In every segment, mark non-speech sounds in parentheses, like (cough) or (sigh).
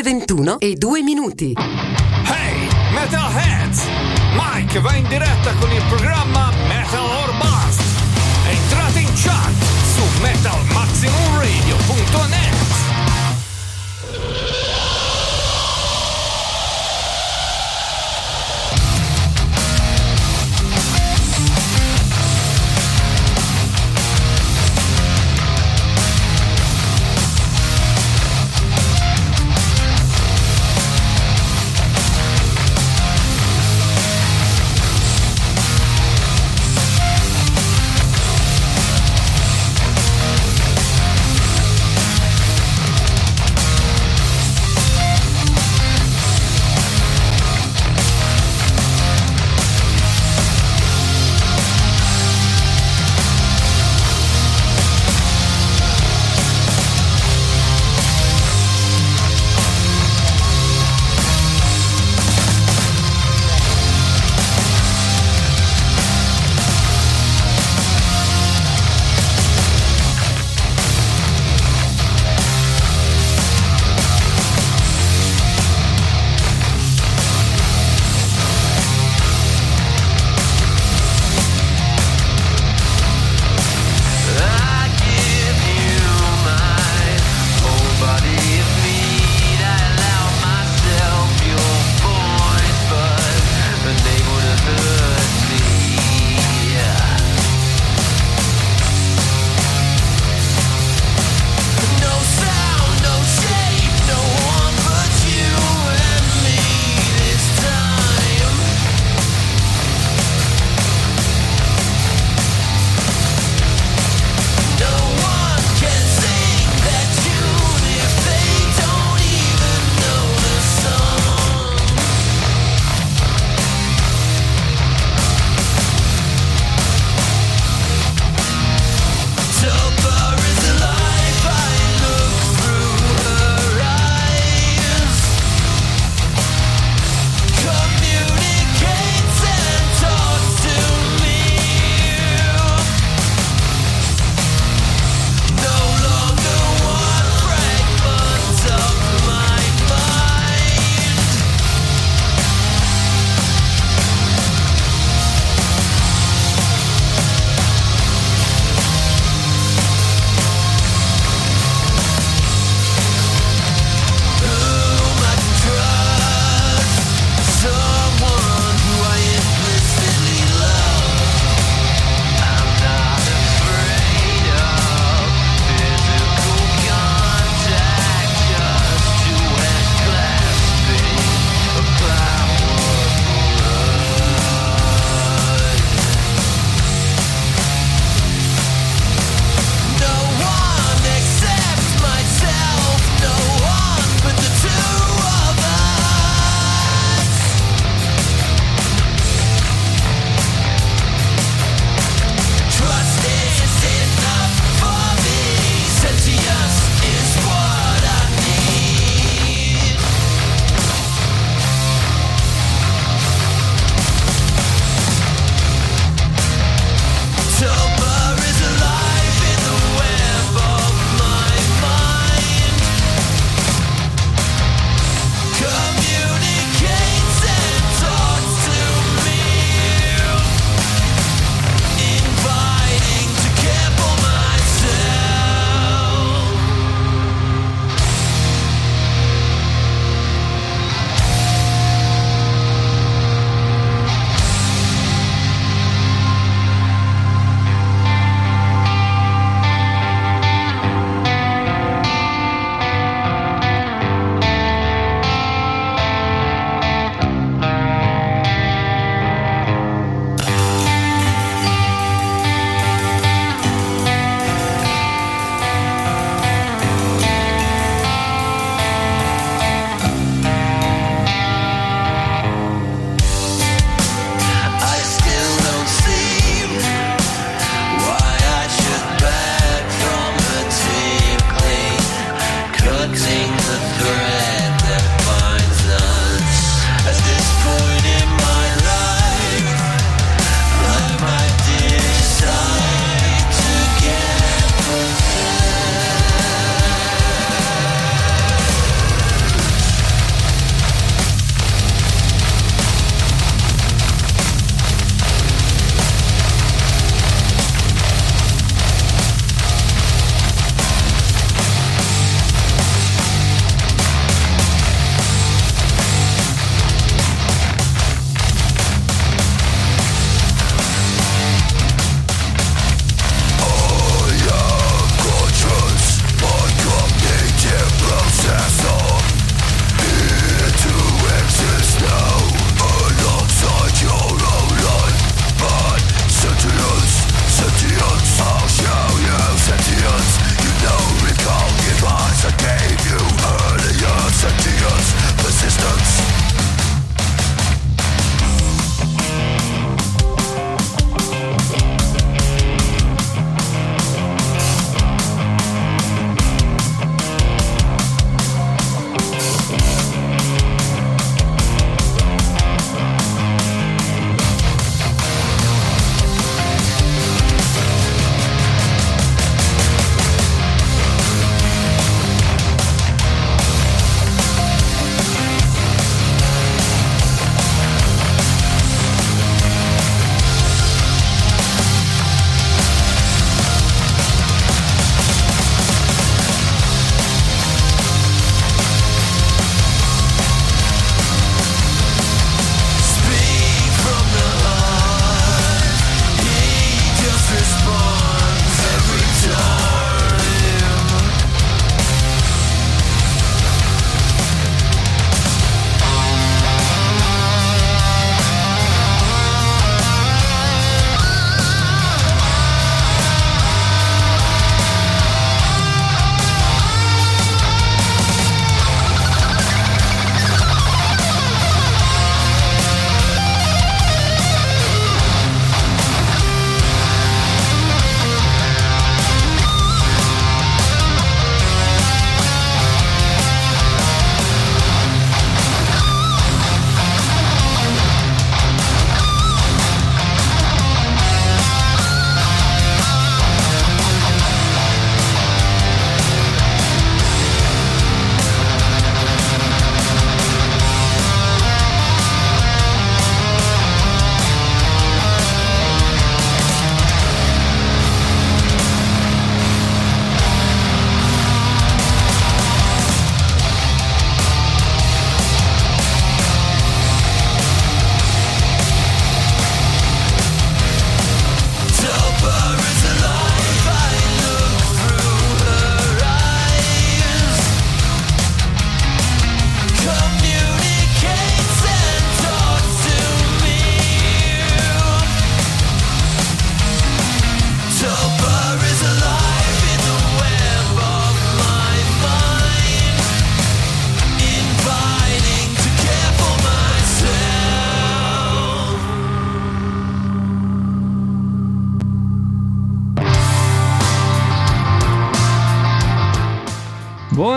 le 21 e 2 minuti. Hey, Metalheads! Mike va in diretta con il programma Metal or Bust. Entrate in chat su metalmaximumradio.net.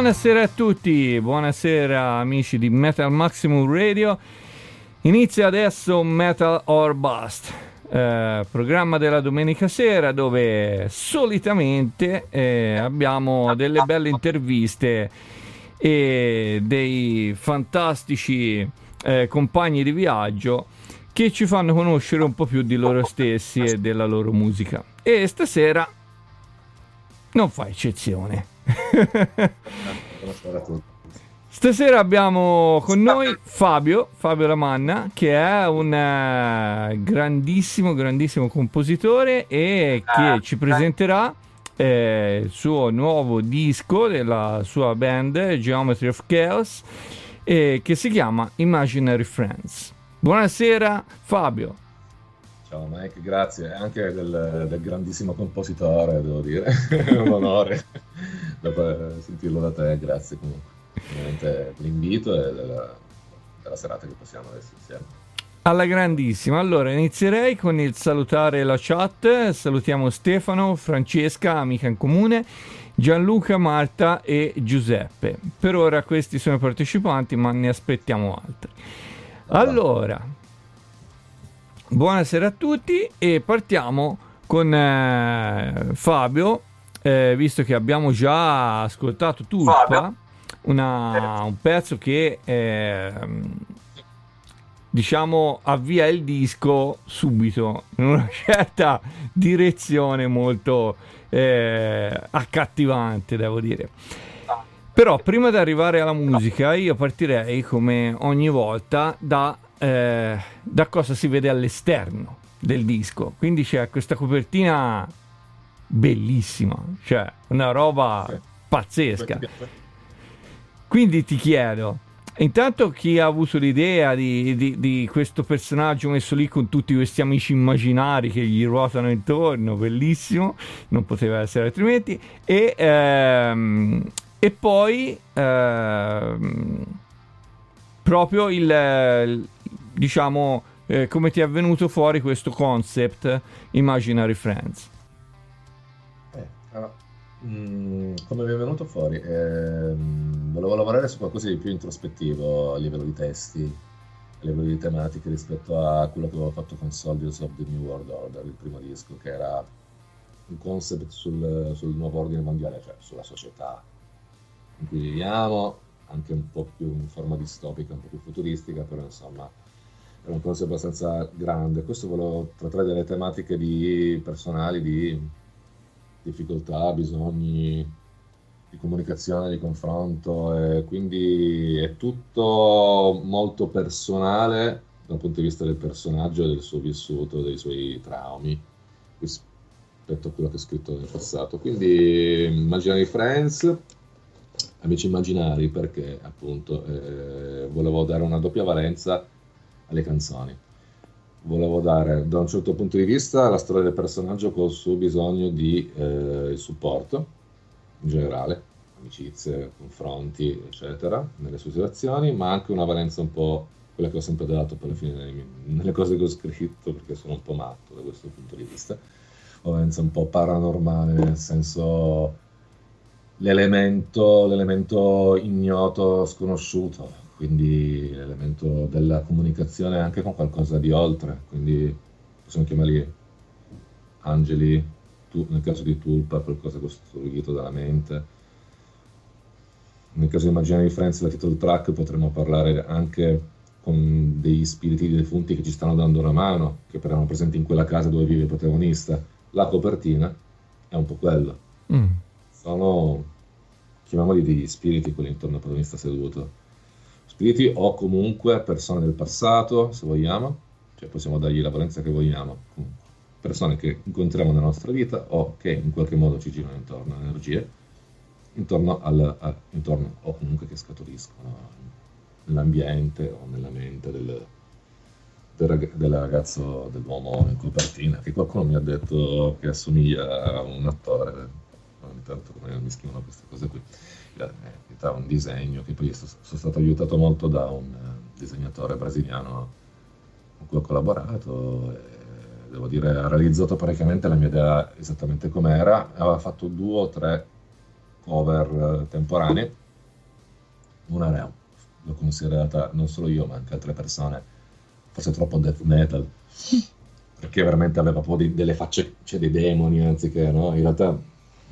Buonasera a tutti, buonasera amici di Metal Maximum Radio. Inizia adesso Metal or Bust, eh, programma della domenica sera dove solitamente eh, abbiamo delle belle interviste e dei fantastici eh, compagni di viaggio che ci fanno conoscere un po' più di loro stessi e della loro musica. E stasera non fa eccezione. (laughs) Stasera abbiamo con noi Fabio, Fabio Lamanna, che è un uh, grandissimo, grandissimo compositore e che ah, ci presenterà eh, il suo nuovo disco della sua band Geometry of Chaos, eh, che si chiama Imaginary Friends. Buonasera Fabio. Ciao Mike, grazie anche del, del grandissimo compositore, devo dire, è (laughs) un onore dopo sentirlo da te, grazie comunque veramente l'invito e della, della serata che possiamo adesso insieme. Alla grandissima. Allora inizierei con il salutare la chat. Salutiamo Stefano, Francesca, amica in comune, Gianluca, Marta e Giuseppe. Per ora questi sono i partecipanti, ma ne aspettiamo altri. Allora, buonasera a tutti e partiamo con eh, Fabio, eh, visto che abbiamo già ascoltato Tulpa, una, un pezzo che eh, diciamo avvia il disco subito in una (laughs) certa direzione molto eh, accattivante, devo dire. Però prima di arrivare alla musica io partirei come ogni volta da, eh, da cosa si vede all'esterno del disco. Quindi c'è questa copertina bellissima, cioè una roba pazzesca. Quindi ti chiedo, intanto chi ha avuto l'idea di, di, di, questo personaggio messo lì con tutti questi amici immaginari che gli ruotano intorno, bellissimo, non poteva essere altrimenti, e, ehm, e poi ehm, proprio il, diciamo, eh, come ti è venuto fuori questo concept Imaginary Friends. Mm, come mi è venuto fuori? Eh, volevo lavorare su qualcosa di più introspettivo a livello di testi, a livello di tematiche rispetto a quello che avevo fatto con Soldiers of the New World Order, il primo disco, che era un concept sul, sul nuovo ordine mondiale, cioè sulla società in cui viviamo, anche un po' più in forma distopica, un po' più futuristica, però insomma era un concept abbastanza grande. Questo volevo trattare delle tematiche di, personali di difficoltà, bisogni di comunicazione, di confronto, e quindi è tutto molto personale dal punto di vista del personaggio, del suo vissuto, dei suoi traumi rispetto a quello che ha scritto nel passato. Quindi Imaginary Friends, amici immaginari, perché appunto eh, volevo dare una doppia valenza alle canzoni. Volevo dare da un certo punto di vista la storia del personaggio col suo bisogno di eh, supporto in generale, amicizie, confronti, eccetera, nelle sue situazioni, ma anche una valenza un po' quella che ho sempre dato per la fine nelle, cose che ho scritto, perché sono un po' matto da questo punto di vista, valenza un po' paranormale, nel senso l'elemento, l'elemento ignoto, sconosciuto, quindi l'elemento della comunicazione anche con qualcosa di oltre, quindi possiamo chiamarli angeli, tu, nel caso di Tulpa qualcosa costruito dalla mente, nel caso di Imaginary Friends la title track potremmo parlare anche con degli spiriti defunti che ci stanno dando una mano, che però erano presenti in quella casa dove vive il protagonista. La copertina è un po' quello. Mm. Sono, chiamiamoli degli spiriti quelli intorno al protagonista seduto spiriti o comunque persone del passato, se vogliamo, cioè possiamo dargli la valenza che vogliamo, persone che incontriamo nella nostra vita o che in qualche modo ci girano intorno, energie, intorno, al, a, intorno o comunque che scaturiscono nell'ambiente o nella mente del, del, del ragazzo, dell'uomo in copertina, che qualcuno mi ha detto che assomiglia a un attore, ogni tanto come mi scrivono queste cose qui è un disegno che poi sono stato aiutato molto da un eh, disegnatore brasiliano con cui ho collaborato e devo dire ha realizzato praticamente la mia idea esattamente com'era aveva fatto due o tre cover eh, temporanee. Una era, l'ho considerata non solo io, ma anche altre persone, forse troppo death metal, (laughs) perché veramente aveva proprio delle facce, cioè dei demoni, anziché, no? In realtà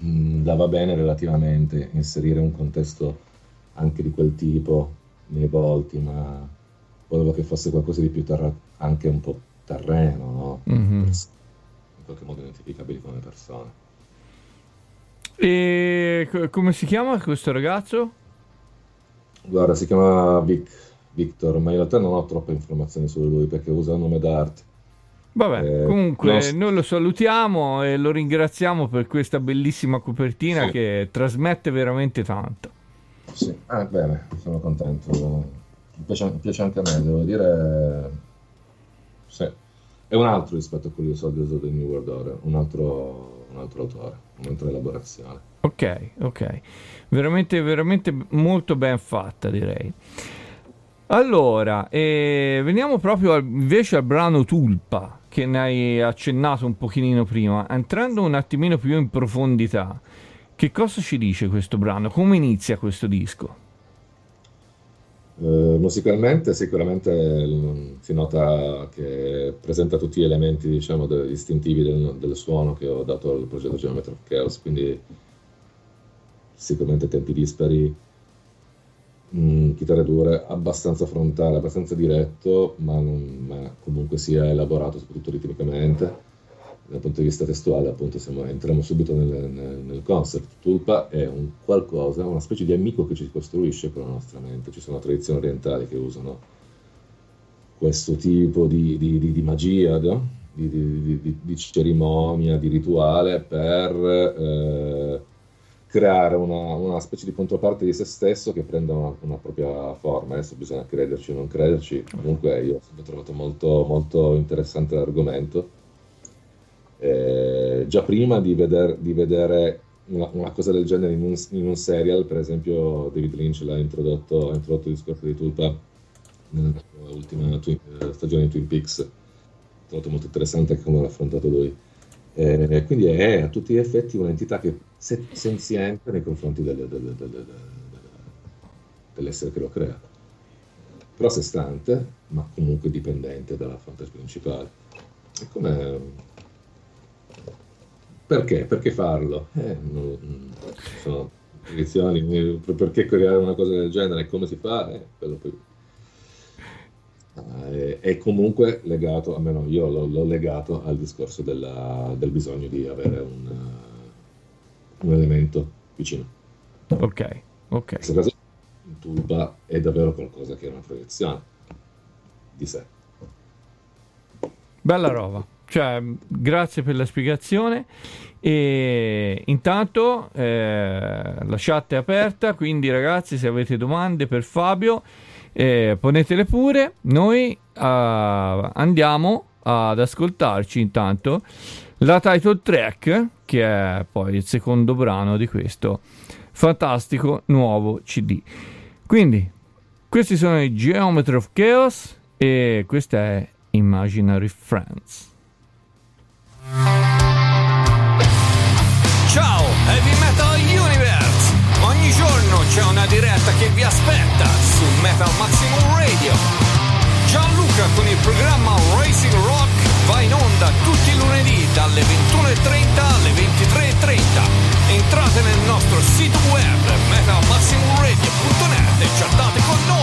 mh, mm, dava bene relativamente inserire un contesto anche di quel tipo nei volti, ma volevo che fosse qualcosa di più terra, anche un po' terreno, no? Mm-hmm. In qualche modo identificabili come persone. E come si chiama questo ragazzo? Guarda, si chiama Vic, Victor, ma in realtà non ho troppe informazioni su lui perché usa il nome d'arte. Vabbè, eh, comunque no... noi lo salutiamo e lo ringraziamo per questa bellissima copertina sì. che trasmette veramente tanto. Sì, ah, bene, sono contento. Mi piace, piace, anche a me, devo dire. Sì. È un altro rispetto a quello di Soldiers of the New World Order, un altro, un altro autore, un'altra elaborazione. Ok, ok. Veramente, veramente molto ben fatta, direi. Allora, eh, veniamo proprio al, invece al brano Tulpa, che ne hai accennato un pochino prima, entrando un attimino più in profondità. Che cosa ci dice questo brano? Come inizia questo disco? Uh, musicalmente sicuramente mm, si nota che presenta tutti gli elementi diciamo, distintivi del, del, suono che ho dato al progetto Geometry of Chaos, quindi sicuramente tempi dispari, mm, chitarre dure, abbastanza frontale, abbastanza diretto, ma, non, ma comunque sia elaborato soprattutto ritmicamente dal punto di vista testuale, appunto, siamo, entriamo subito nel, nel, nel, concept. Tulpa è un qualcosa, una specie di amico che ci costruisce con la nostra mente. Ci sono tradizioni orientali che usano questo tipo di, di, di, di magia, no? di, cerimonia, di rituale per eh, creare una, una, specie di controparte di se stesso che prenda una, una, propria forma. Adesso bisogna crederci o non crederci. Comunque io ho sempre trovato molto, molto interessante l'argomento eh, già prima di, veder, di vedere una, una, cosa del genere in un, in un, serial, per esempio David Lynch l'ha introdotto, ha introdotto il discorso di Tulpa nella ultima twin, eh, stagione di Twin Peaks, ho trovato molto interessante anche come l'ha affrontato lui. Eh, quindi è a tutti gli effetti un'entità che è senziente nei confronti delle, delle, delle, dell'essere che lo crea, però sé stante, ma comunque dipendente dalla fonte principale. È come perché? Perché farlo? Eh, non, sono direzioni, perché creare una cosa del genere? Come si fa? Eh, quello poi... Eh, è comunque legato, almeno io l'ho, l'ho legato al discorso della, del bisogno di avere un, un elemento vicino. Ok, ok. In questo caso in Tulpa è davvero qualcosa che è una proiezione di sé. Bella roba. Cioè, grazie per la spiegazione. E intanto eh, la chat è aperta, quindi ragazzi, se avete domande per Fabio, eh, ponetele pure. Noi uh, andiamo ad ascoltarci intanto la title track, che è poi il secondo brano di questo fantastico nuovo CD. Quindi, questi sono i Geometry of Chaos e questa è Imaginary Friends. Ciao, Heavy Metal Universe! Ogni giorno c'è una diretta che vi aspetta su Metal Maximum Radio. Gianluca con il programma Racing Rock va in onda tutti i lunedì dalle 21.30 alle 23.30. Entrate nel nostro sito web metalmaximumradio.net e chattate con noi!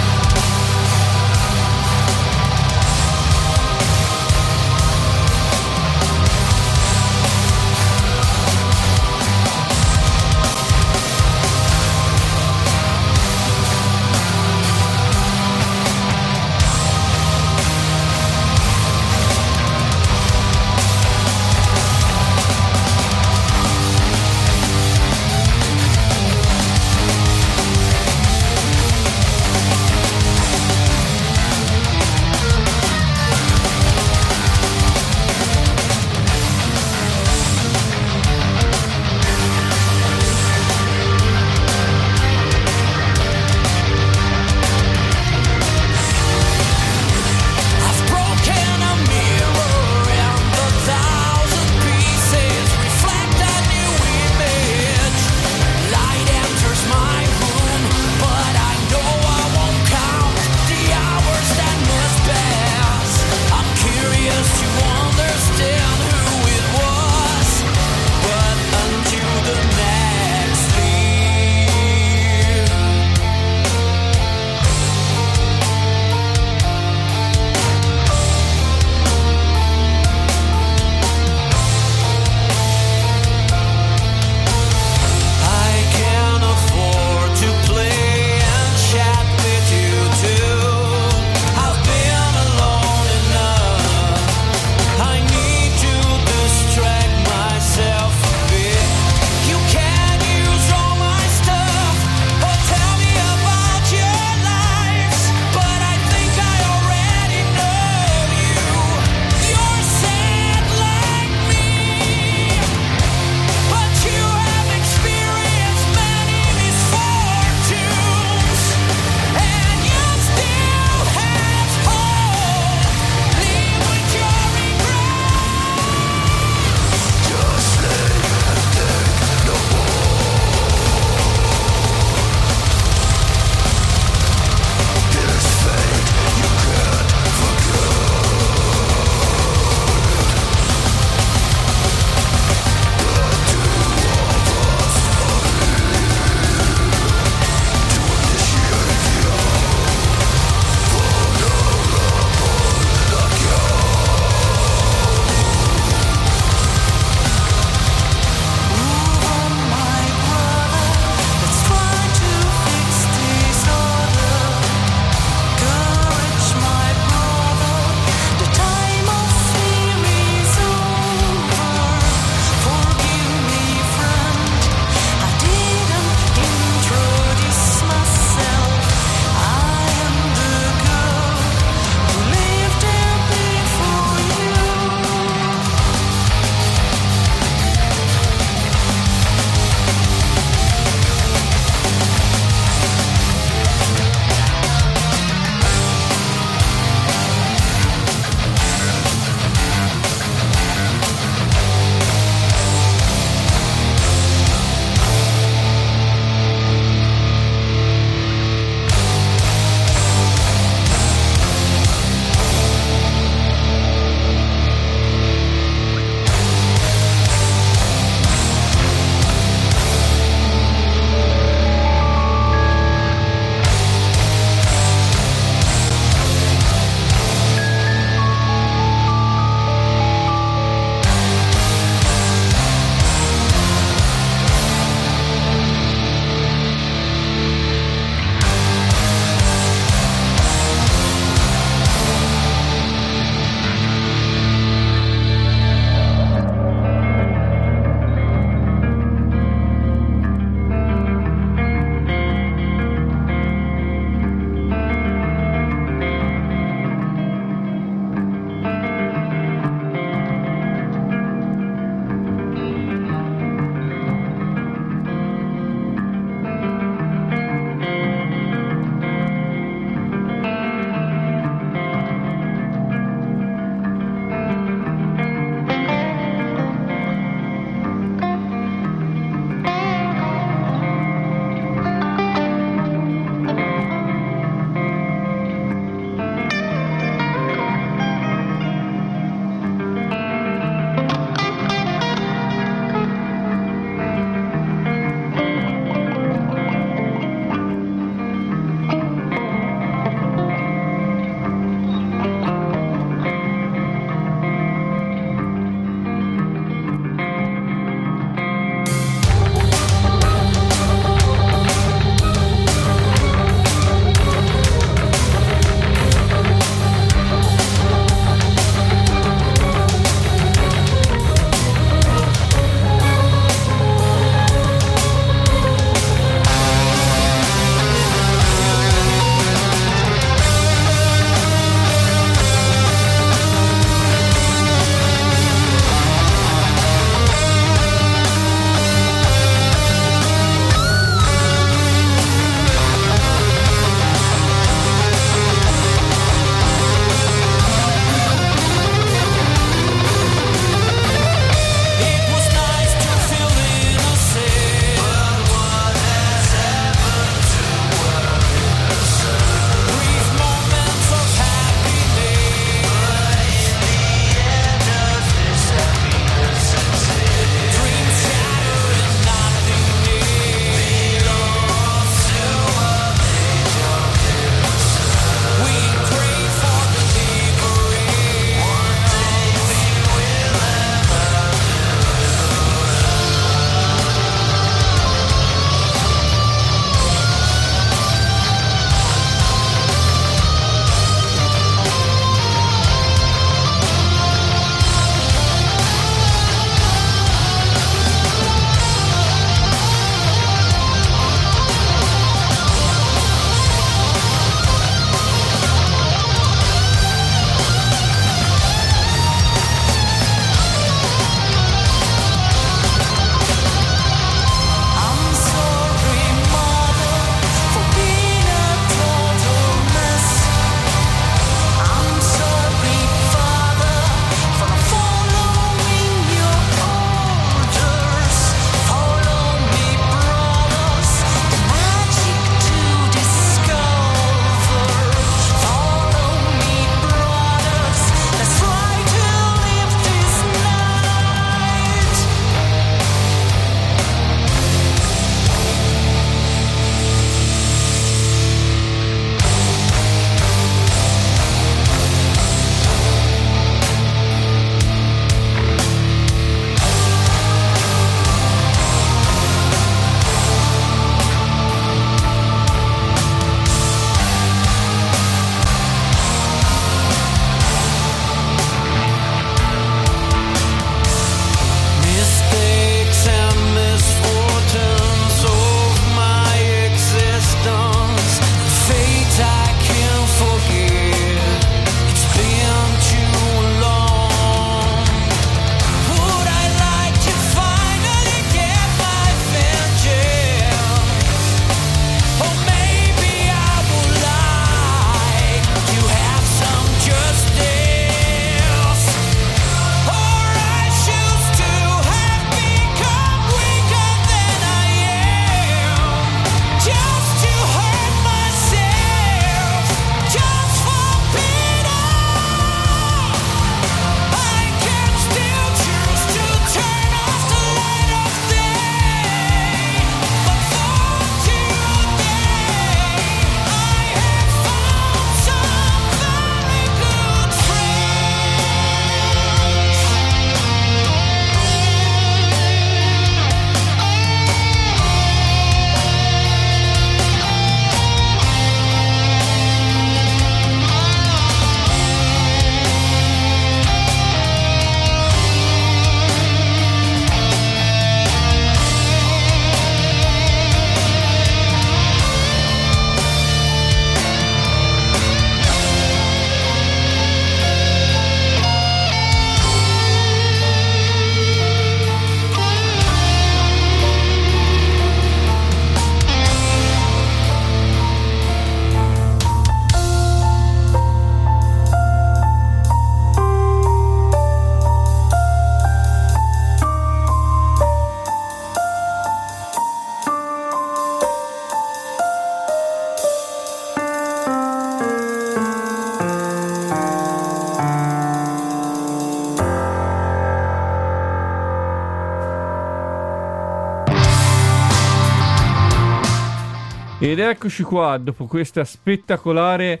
Ed eccoci qua dopo questa spettacolare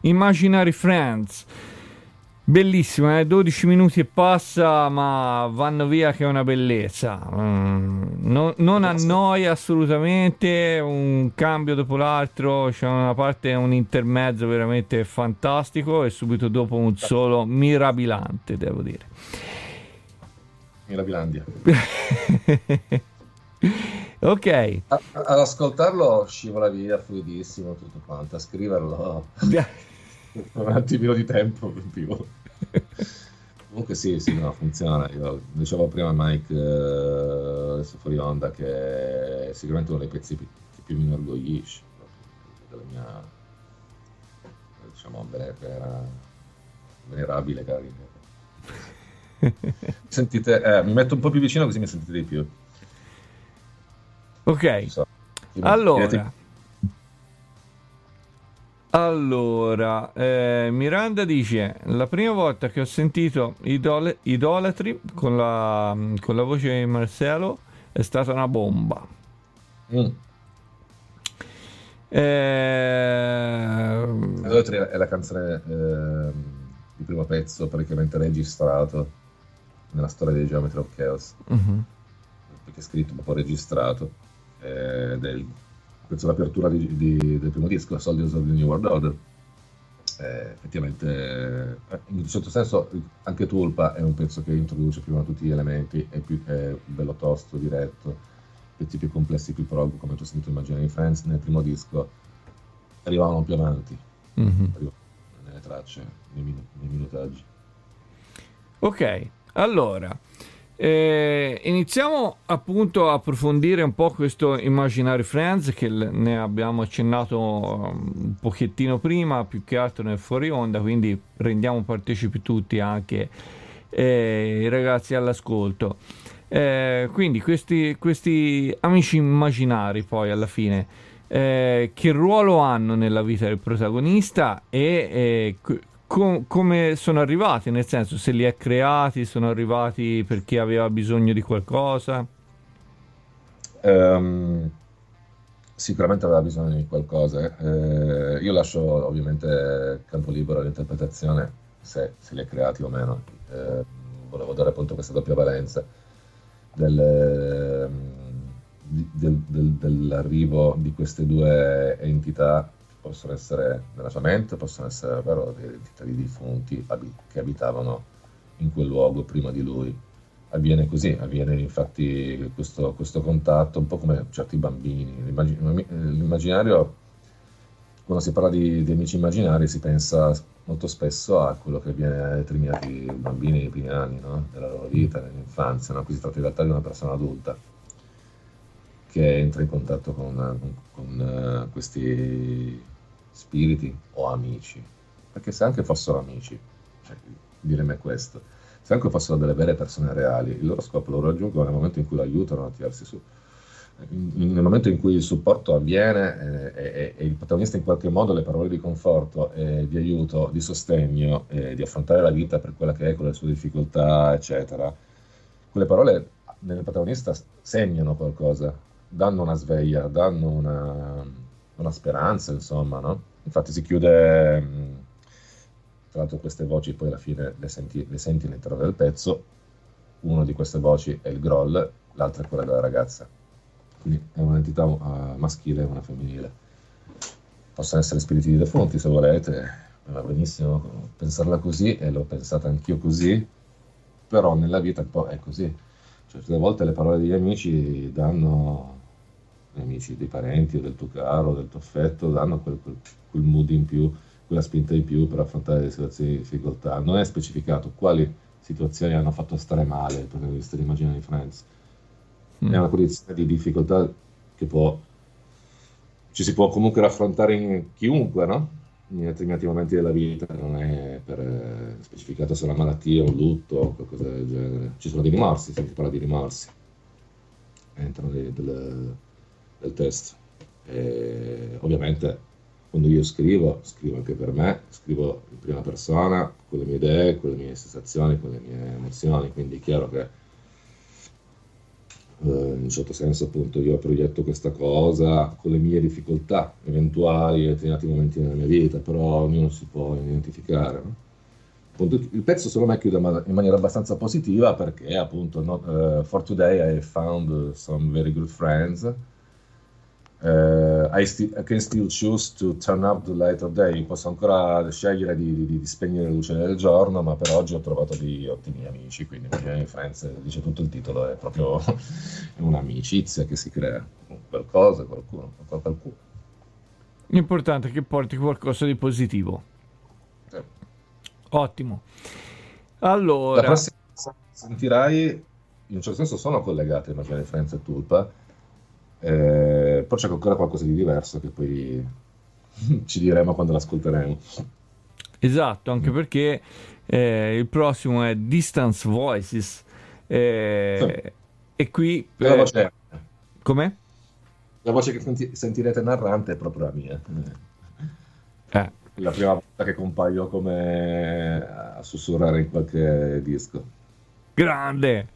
Imaginary Friends. Bellissima, eh? 12 minuti e passa, ma vanno via che è una bellezza. Mm, non, non annoia assolutamente, un cambio dopo l'altro, c'è una parte, un intermezzo veramente fantastico e subito dopo un solo mirabilante, devo dire. Mirabilandia. (laughs) ok. A- ad ascoltarlo scivola via fluidissimo tutto quanto, a scriverlo (laughs) un attimino di tempo in più. Comunque sì, sì, no, funziona. Io dicevo prima a Mike, eh, adesso fuori onda, che è sicuramente uno dei pezzi che più mi inorgoglisce della mia, diciamo, vera, venerabile carriera. (laughs) Sentite, eh, mi metto un po' più vicino così mi sentite di più. Ok, So. allora... Allora, eh, Miranda dice: La prima volta che ho sentito Idol- Idolatry con la, con la voce di Marcelo è stata una bomba. Mm. Eh, Idolatry è la canzone ehm, il primo pezzo praticamente registrato nella storia di Geometry of Chaos, mhm. perché è scritto ma poi registrato. Eh, il- penso l'apertura di- di- del primo disco, Soldiers of the New World Order. Eh, effettivamente, eh, in un certo senso, anche Tulpa è un pezzo che introduce prima tutti gli elementi, è, più, è bello tosto, diretto, pezzi più complessi, più prog, come tu hai sentito immaginare in Friends. Nel primo disco arrivavano più avanti, Mhm. arrivavano nelle tracce, nei, minu- nei minutaggi. Ok, allora eh, iniziamo appunto a approfondire un po' questo Imaginary Friends che ne abbiamo accennato um, un pochettino prima, più che altro nel fuori onda, quindi rendiamo partecipi tutti anche eh, i ragazzi all'ascolto. Eh, quindi questi, questi amici immaginari poi alla fine eh, che ruolo hanno nella vita del protagonista e eh, com- come sono arrivati, nel senso se li ha creati, sono arrivati perché aveva bisogno di qualcosa. Ehm, sicuramente aveva bisogno di qualcosa. eh. io lascio ovviamente campo libero all'interpretazione se, se li ha creati o meno. Eh, volevo dare appunto questa doppia valenza del, ehm, del- del- dell'arrivo di queste due entità possono essere nella sua mente, possono essere davvero entità di defunti che abitavano in quel luogo prima di lui avviene così, avviene infatti questo, questo contatto un po' come certi bambini. L'immagi- L'immaginario, quando si parla di, di amici immaginari, si pensa molto spesso a quello che avviene ai determinati bambini nei primi anni no? della loro vita, nell'infanzia. No? Qui si tratta in realtà di una persona adulta che entra in contatto con, con- con, eh, questi spiriti o amici, perché se anche fossero amici, cioè, diremi questo se anche fossero delle vere persone reali, il loro scopo lo raggiungono nel momento in cui lo aiutano a tirarsi su. Nel momento in cui il supporto avviene eh, e, il protagonista in qualche modo le parole di conforto, e di aiuto, di sostegno, eh, di affrontare la vita per quella che è con le sue difficoltà, eccetera, quelle parole nel protagonista segnano qualcosa, danno una sveglia, danno una, una speranza, insomma, no? Infatti si chiude, mh, tra l'altro queste voci poi alla fine le senti, le senti all'interno del pezzo, una di queste voci è il groll, l'altra è quella della ragazza. Quindi è un'entità uh, maschile e una femminile. Possono essere spiriti di defunti se volete, va benissimo pensarla così e l'ho pensata anch'io così, però nella vita un po' è così. Le volte le parole degli amici danno, amici dei parenti o del tuo caro, del tuo affetto, danno quel, quel, quel mood in più, quella spinta in più per affrontare le situazioni di difficoltà. Non è specificato quali situazioni hanno fatto stare male il protagonista di Immagine di Friends. Mm. È una condizione di difficoltà che può, ci si può comunque raffrontare in chiunque, no? In determinati momenti della vita, non è per, eh, specificato se è una malattia, un lutto o qualcosa del genere. Ci sono dei rimorsi, si parla di rimorsi, entrano dei- del, del testo. E ovviamente quando io scrivo, scrivo anche per me, scrivo in prima persona, con le mie idee, con le mie sensazioni, con le mie emozioni, quindi è chiaro che eh, in un certo senso appunto io proietto questa cosa con le mie difficoltà eventuali e determinati momenti nella mia vita, però ognuno si può identificare. No? Appunto, il pezzo secondo me chiude in maniera abbastanza positiva perché appunto no, uh, for today I found some very good friends Uh, I, sti- I, can still choose to turn up the light of day. Posso ancora scegliere di, di, di, spegnere la luce del giorno, ma per oggi ho trovato dei ottimi amici. Quindi, My Friends dice tutto il titolo: è proprio (laughs) un'amicizia che si crea con qualcosa, qualcuno, con qualcuno. L'importante è che porti qualcosa di positivo. Sì. Ottimo. Allora, la prossima sentirai, in un certo senso, sono collegate My Friends e Tulpa eh, poi c'è ancora qualcosa di diverso che poi (laughs) ci diremo quando l'ascolteremo. Esatto, anche perché eh, il prossimo è Distance Voices. Eh, sì. E qui... La voce eh, Com'è? La voce che senti- sentirete narrante è proprio la mia. (laughs) Eh. La prima volta che compaio come a sussurrare in qualche disco. Grande!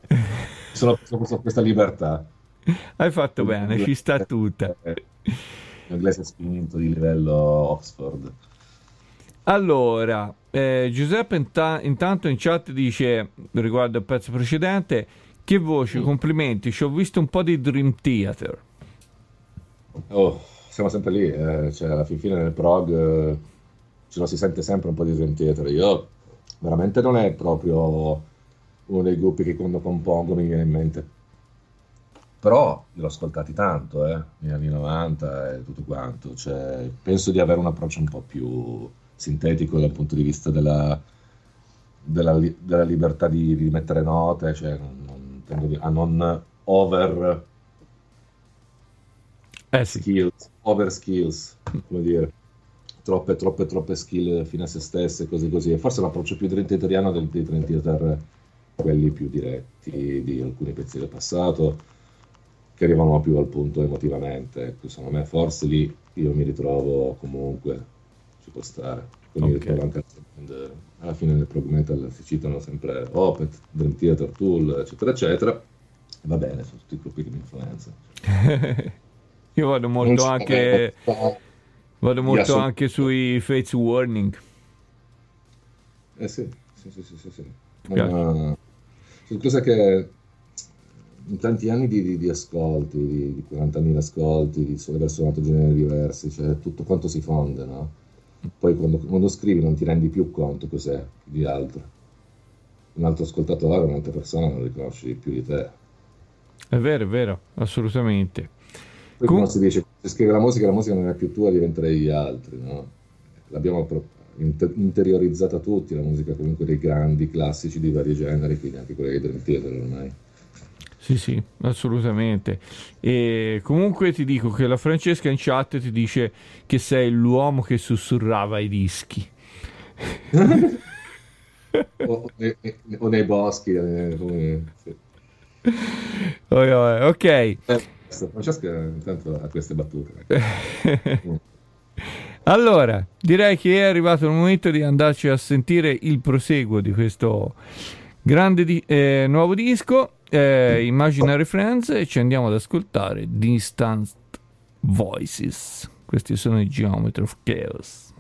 Sono preso questa libertà. (laughs) Hai fatto bene, ci sta tutta. L'inglese spinto di livello Oxford. Allora, eh, Giuseppe inta- intanto in chat dice, riguardo il pezzo precedente, che voce, mm. complimenti, ci ho visto un po' di Dream Theater. Oh, siamo sempre lì, eh, cioè alla fin fine nel prog eh, ce lo si sente sempre un po' di Dream Theater. Io veramente non è proprio uno dei gruppi che quando compongo mi viene in mente però li ho ascoltati tanto, eh, negli anni 90 e tutto quanto, cioè, penso di avere un approccio un po' più sintetico dal punto di vista della, della, della libertà di, di, mettere note, cioè, non, non a non over eh sì. skills, over skills, come dire, troppe, troppe, troppe skill fino a se stesse, così così. E forse l'approccio più italiano del, dei Trent Theater, quelli più diretti di alcuni pezzi del passato che arrivano più al punto emotivamente. Ecco, secondo me forse lì io mi ritrovo comunque, ci può stare. Poi okay. mi ritrovo anche alla fine del prog metal si citano sempre Opet, Dream Theater, Tool, eccetera, eccetera. va bene, sono tutti gruppi che mi influenzano. (laughs) io vado molto anche... Vado molto anche sui Fates Warning. Eh sì, sì, sì, sì, sì. sì. Ma, cosa che in tanti anni di, di, di ascolti, di, di 40.000 ascolti, di aver suonato generi diversi, cioè tutto quanto si fonde, no? Poi quando, quando, scrivi non ti rendi più conto cos'è di altro. Un altro ascoltatore, un'altra persona non riconosci più di te. È vero, è vero, assolutamente. Poi Com- si dice, se scrive la musica, la musica non è più tua, diventerei gli altri, no? L'abbiamo pro- inter- interiorizzata tutti, la musica comunque dei grandi classici di vari generi, quindi anche quella dei Dream Theater ormai. Sì, sì, assolutamente. E comunque ti dico che la Francesca in chat ti dice che sei l'uomo che sussurrava i dischi. (laughs) o, nei, o, nei, boschi. Eh, sì. oh, oh, ok. Eh, Francesca intanto ha queste battute. (laughs) allora, direi che è arrivato il momento di andarci a sentire il proseguo di questo grande di- eh, nuovo disco eh, Imaginary Friends e ci andiamo ad ascoltare Distant Voices. Questi sono i Geometry of Chaos.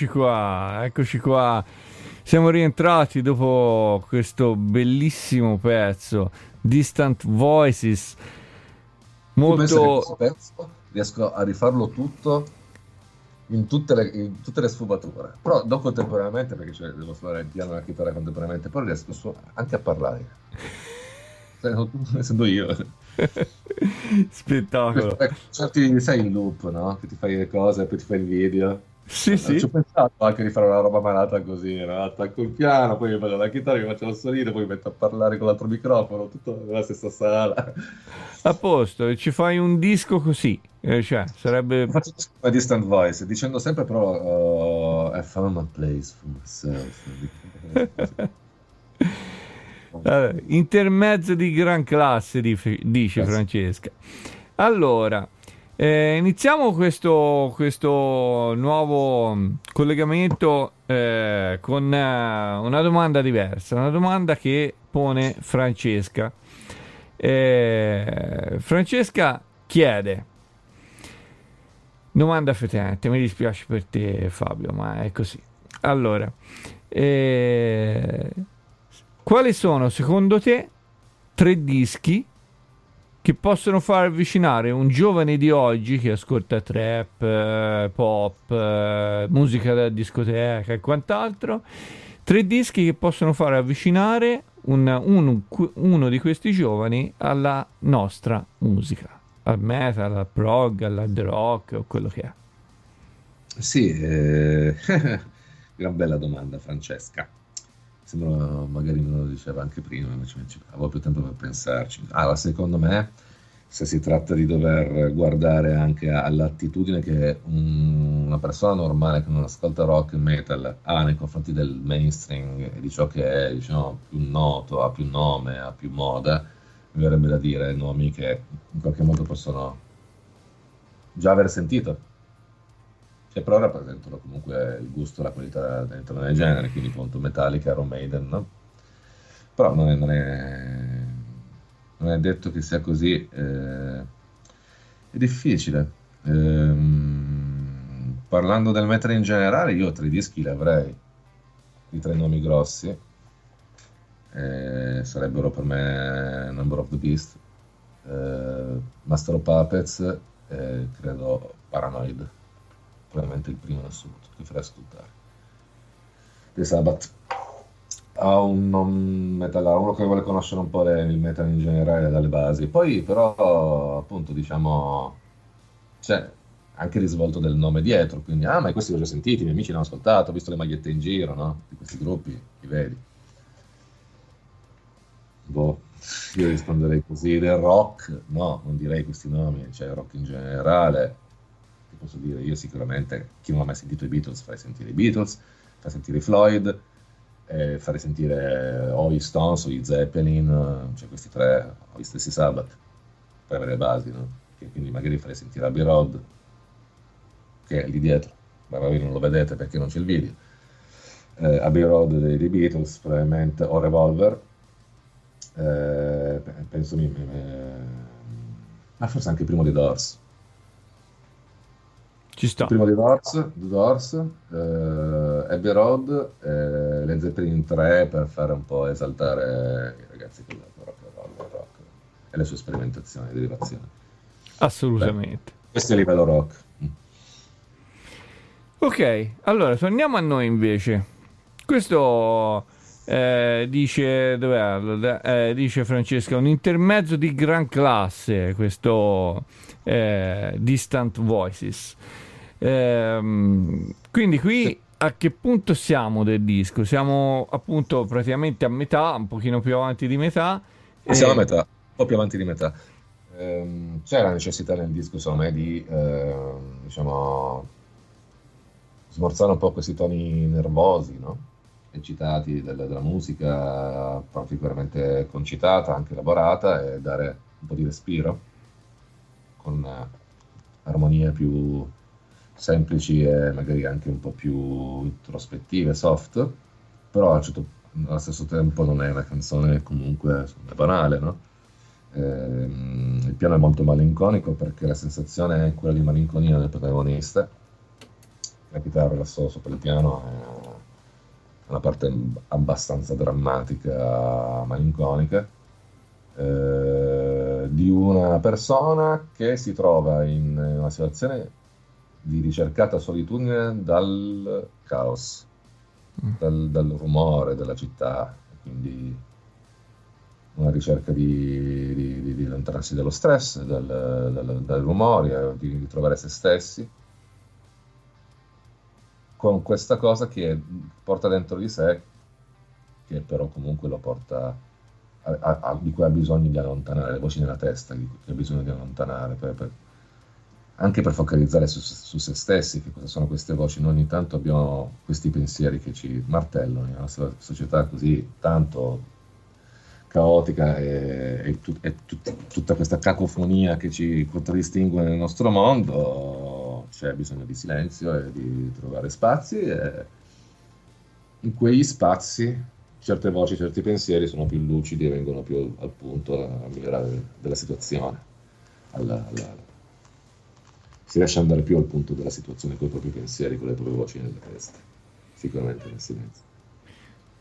Eccoci qua, eccoci qua. Siamo rientrati dopo questo bellissimo pezzo, Distant Voices. Molto... Pezzo, riesco a rifarlo tutto in tutte, le, in tutte le, sfumature. Però non contemporaneamente, perché cioè, devo suonare il piano e la chitarra contemporaneamente, però riesco anche a parlare. (laughs) Essendo io. Spettacolo. Certi, sai il loop, no? Che ti fai le cose poi ti fai il video. Sì, sì. Ci ho pensato anche di fare una roba malata così, no? attacco il piano, poi mi faccio la chitarra, mi faccio lo suonino, poi mi metto a parlare con l'altro microfono, tutto nella stessa sala. A posto, ci fai un disco così, eh, cioè sarebbe... Faccio una distant voice, dicendo sempre però uh, I found my place for myself. (laughs) allora, intermezzo di gran classe, dice. Francesca. Allora... Eh, iniziamo questo, questo, nuovo collegamento eh, con eh, una domanda diversa, una domanda che pone Francesca. Eh, Francesca chiede, domanda fetente, mi dispiace per te Fabio, ma è così. Allora, eh, quali sono secondo te tre dischi che possono far avvicinare un giovane di oggi che ascolta trap, eh, pop, eh, musica da discoteca e quant'altro, tre dischi che possono far avvicinare un, un, uno di questi giovani alla nostra musica, al metal, al prog, all'hard rock o quello che è. Sì, eh... (laughs) gran bella domanda Francesca. Sembra magari non lo diceva anche prima, invece avevo più tempo per pensarci. Allora, secondo me, se si tratta di dover guardare anche all'attitudine che una persona normale che non ascolta rock e metal ha nei confronti del mainstream e di ciò che è diciamo, più noto, ha più nome, ha più moda, mi verrebbe da dire nomi che in qualche modo possono già aver sentito che però rappresentano comunque il gusto e la qualità dentro nel genere, quindi appunto Metallica, Iron Maiden, no? Però non è, non, è, non è, detto che sia così, eh, è difficile. Ehm, parlando del metal in generale, io tre dischi li avrei, i tre nomi grossi, eh, sarebbero per me Number of the Beast, eh, Master of Puppets e credo Paranoid probabilmente il primo in assoluto che farei ascoltare. The Sabbath ha un non metal, uno che vuole conoscere un po' le, il metal in generale dalle basi, poi però appunto diciamo c'è anche il risvolto del nome dietro, quindi ah ma questi li ho già sentiti, i miei amici l'hanno ascoltato, ho visto le magliette in giro, no? Di questi gruppi, li vedi. Boh, io risponderei così del rock, no, non direi questi nomi, cioè rock in generale, posso dire io sicuramente, chi non ha mai sentito i Beatles, farei sentire i Beatles, farei sentire i Floyd, eh, farei sentire o i Stones o i Zeppelin, cioè questi tre, o gli stessi Sabbath, per avere le basi, no? Che quindi magari farei sentire Abbey Road, che è lì dietro, ma voi non lo vedete perché non c'è il video. Eh, Abbey Road dei, dei, Beatles, probabilmente, o Revolver, eh, penso, eh, ma forse anche il primo dei Doors, ci sta. Il primo di Doors, The Doors eh, Abbey Road, eh, Led Zeppelin 3 per fare un po' esaltare i ragazzi che rock, rock, rock e le sue sperimentazioni e derivazioni. Assolutamente. Beh, questo è il livello rock. Mm. Ok, allora torniamo a noi invece. Questo eh, dice, eh, dice Francesca, un intermezzo di gran classe, questo eh, Distant Voices. Ehm, quindi qui a che punto siamo del disco? Siamo appunto praticamente a metà, un pochino più avanti di metà. E... Siamo a metà, un po' più avanti di metà. Ehm, c'è la necessità nel disco, secondo me, di ehm, diciamo smorzare un po' questi toni nervosi, no? eccitati della, della musica particolarmente concitata, anche elaborata, e dare un po' di respiro con uh, armonie più semplici e magari anche un po' più introspettive, soft, però certo, allo stesso tempo non è una canzone comunque è banale, no? ehm, il piano è molto malinconico perché la sensazione è quella di malinconia del protagonista la chitarra e l'assolo sopra il piano è una parte abbastanza drammatica, malinconica, eh, di una persona che si trova in una situazione di ricercata solitudine dal caos, mm. dal, dal rumore della città, quindi una ricerca di, di, di, di allontanarsi dallo stress, dal, dal, dal rumore, di, di trovare se stessi, con questa cosa che porta dentro di sé, che però comunque lo porta a, a, a, di cui ha bisogno di allontanare, le voci nella testa che ha bisogno di allontanare, per, per, anche per focalizzare su, su, se stessi, che cosa sono queste voci. Noi ogni tanto abbiamo questi pensieri che ci martellano nella nostra società così tanto caotica e, e, tut, e tut, tutta questa cacofonia che ci contraddistingue nel nostro mondo, c'è bisogno di silenzio e di trovare spazi e in quegli spazi certe voci, certi pensieri sono più lucidi e vengono più al punto a migliorare della situazione. Alla, alla, si ad andare più al punto della situazione con i propri pensieri, con le proprie voci nella testa, sicuramente nel silenzio.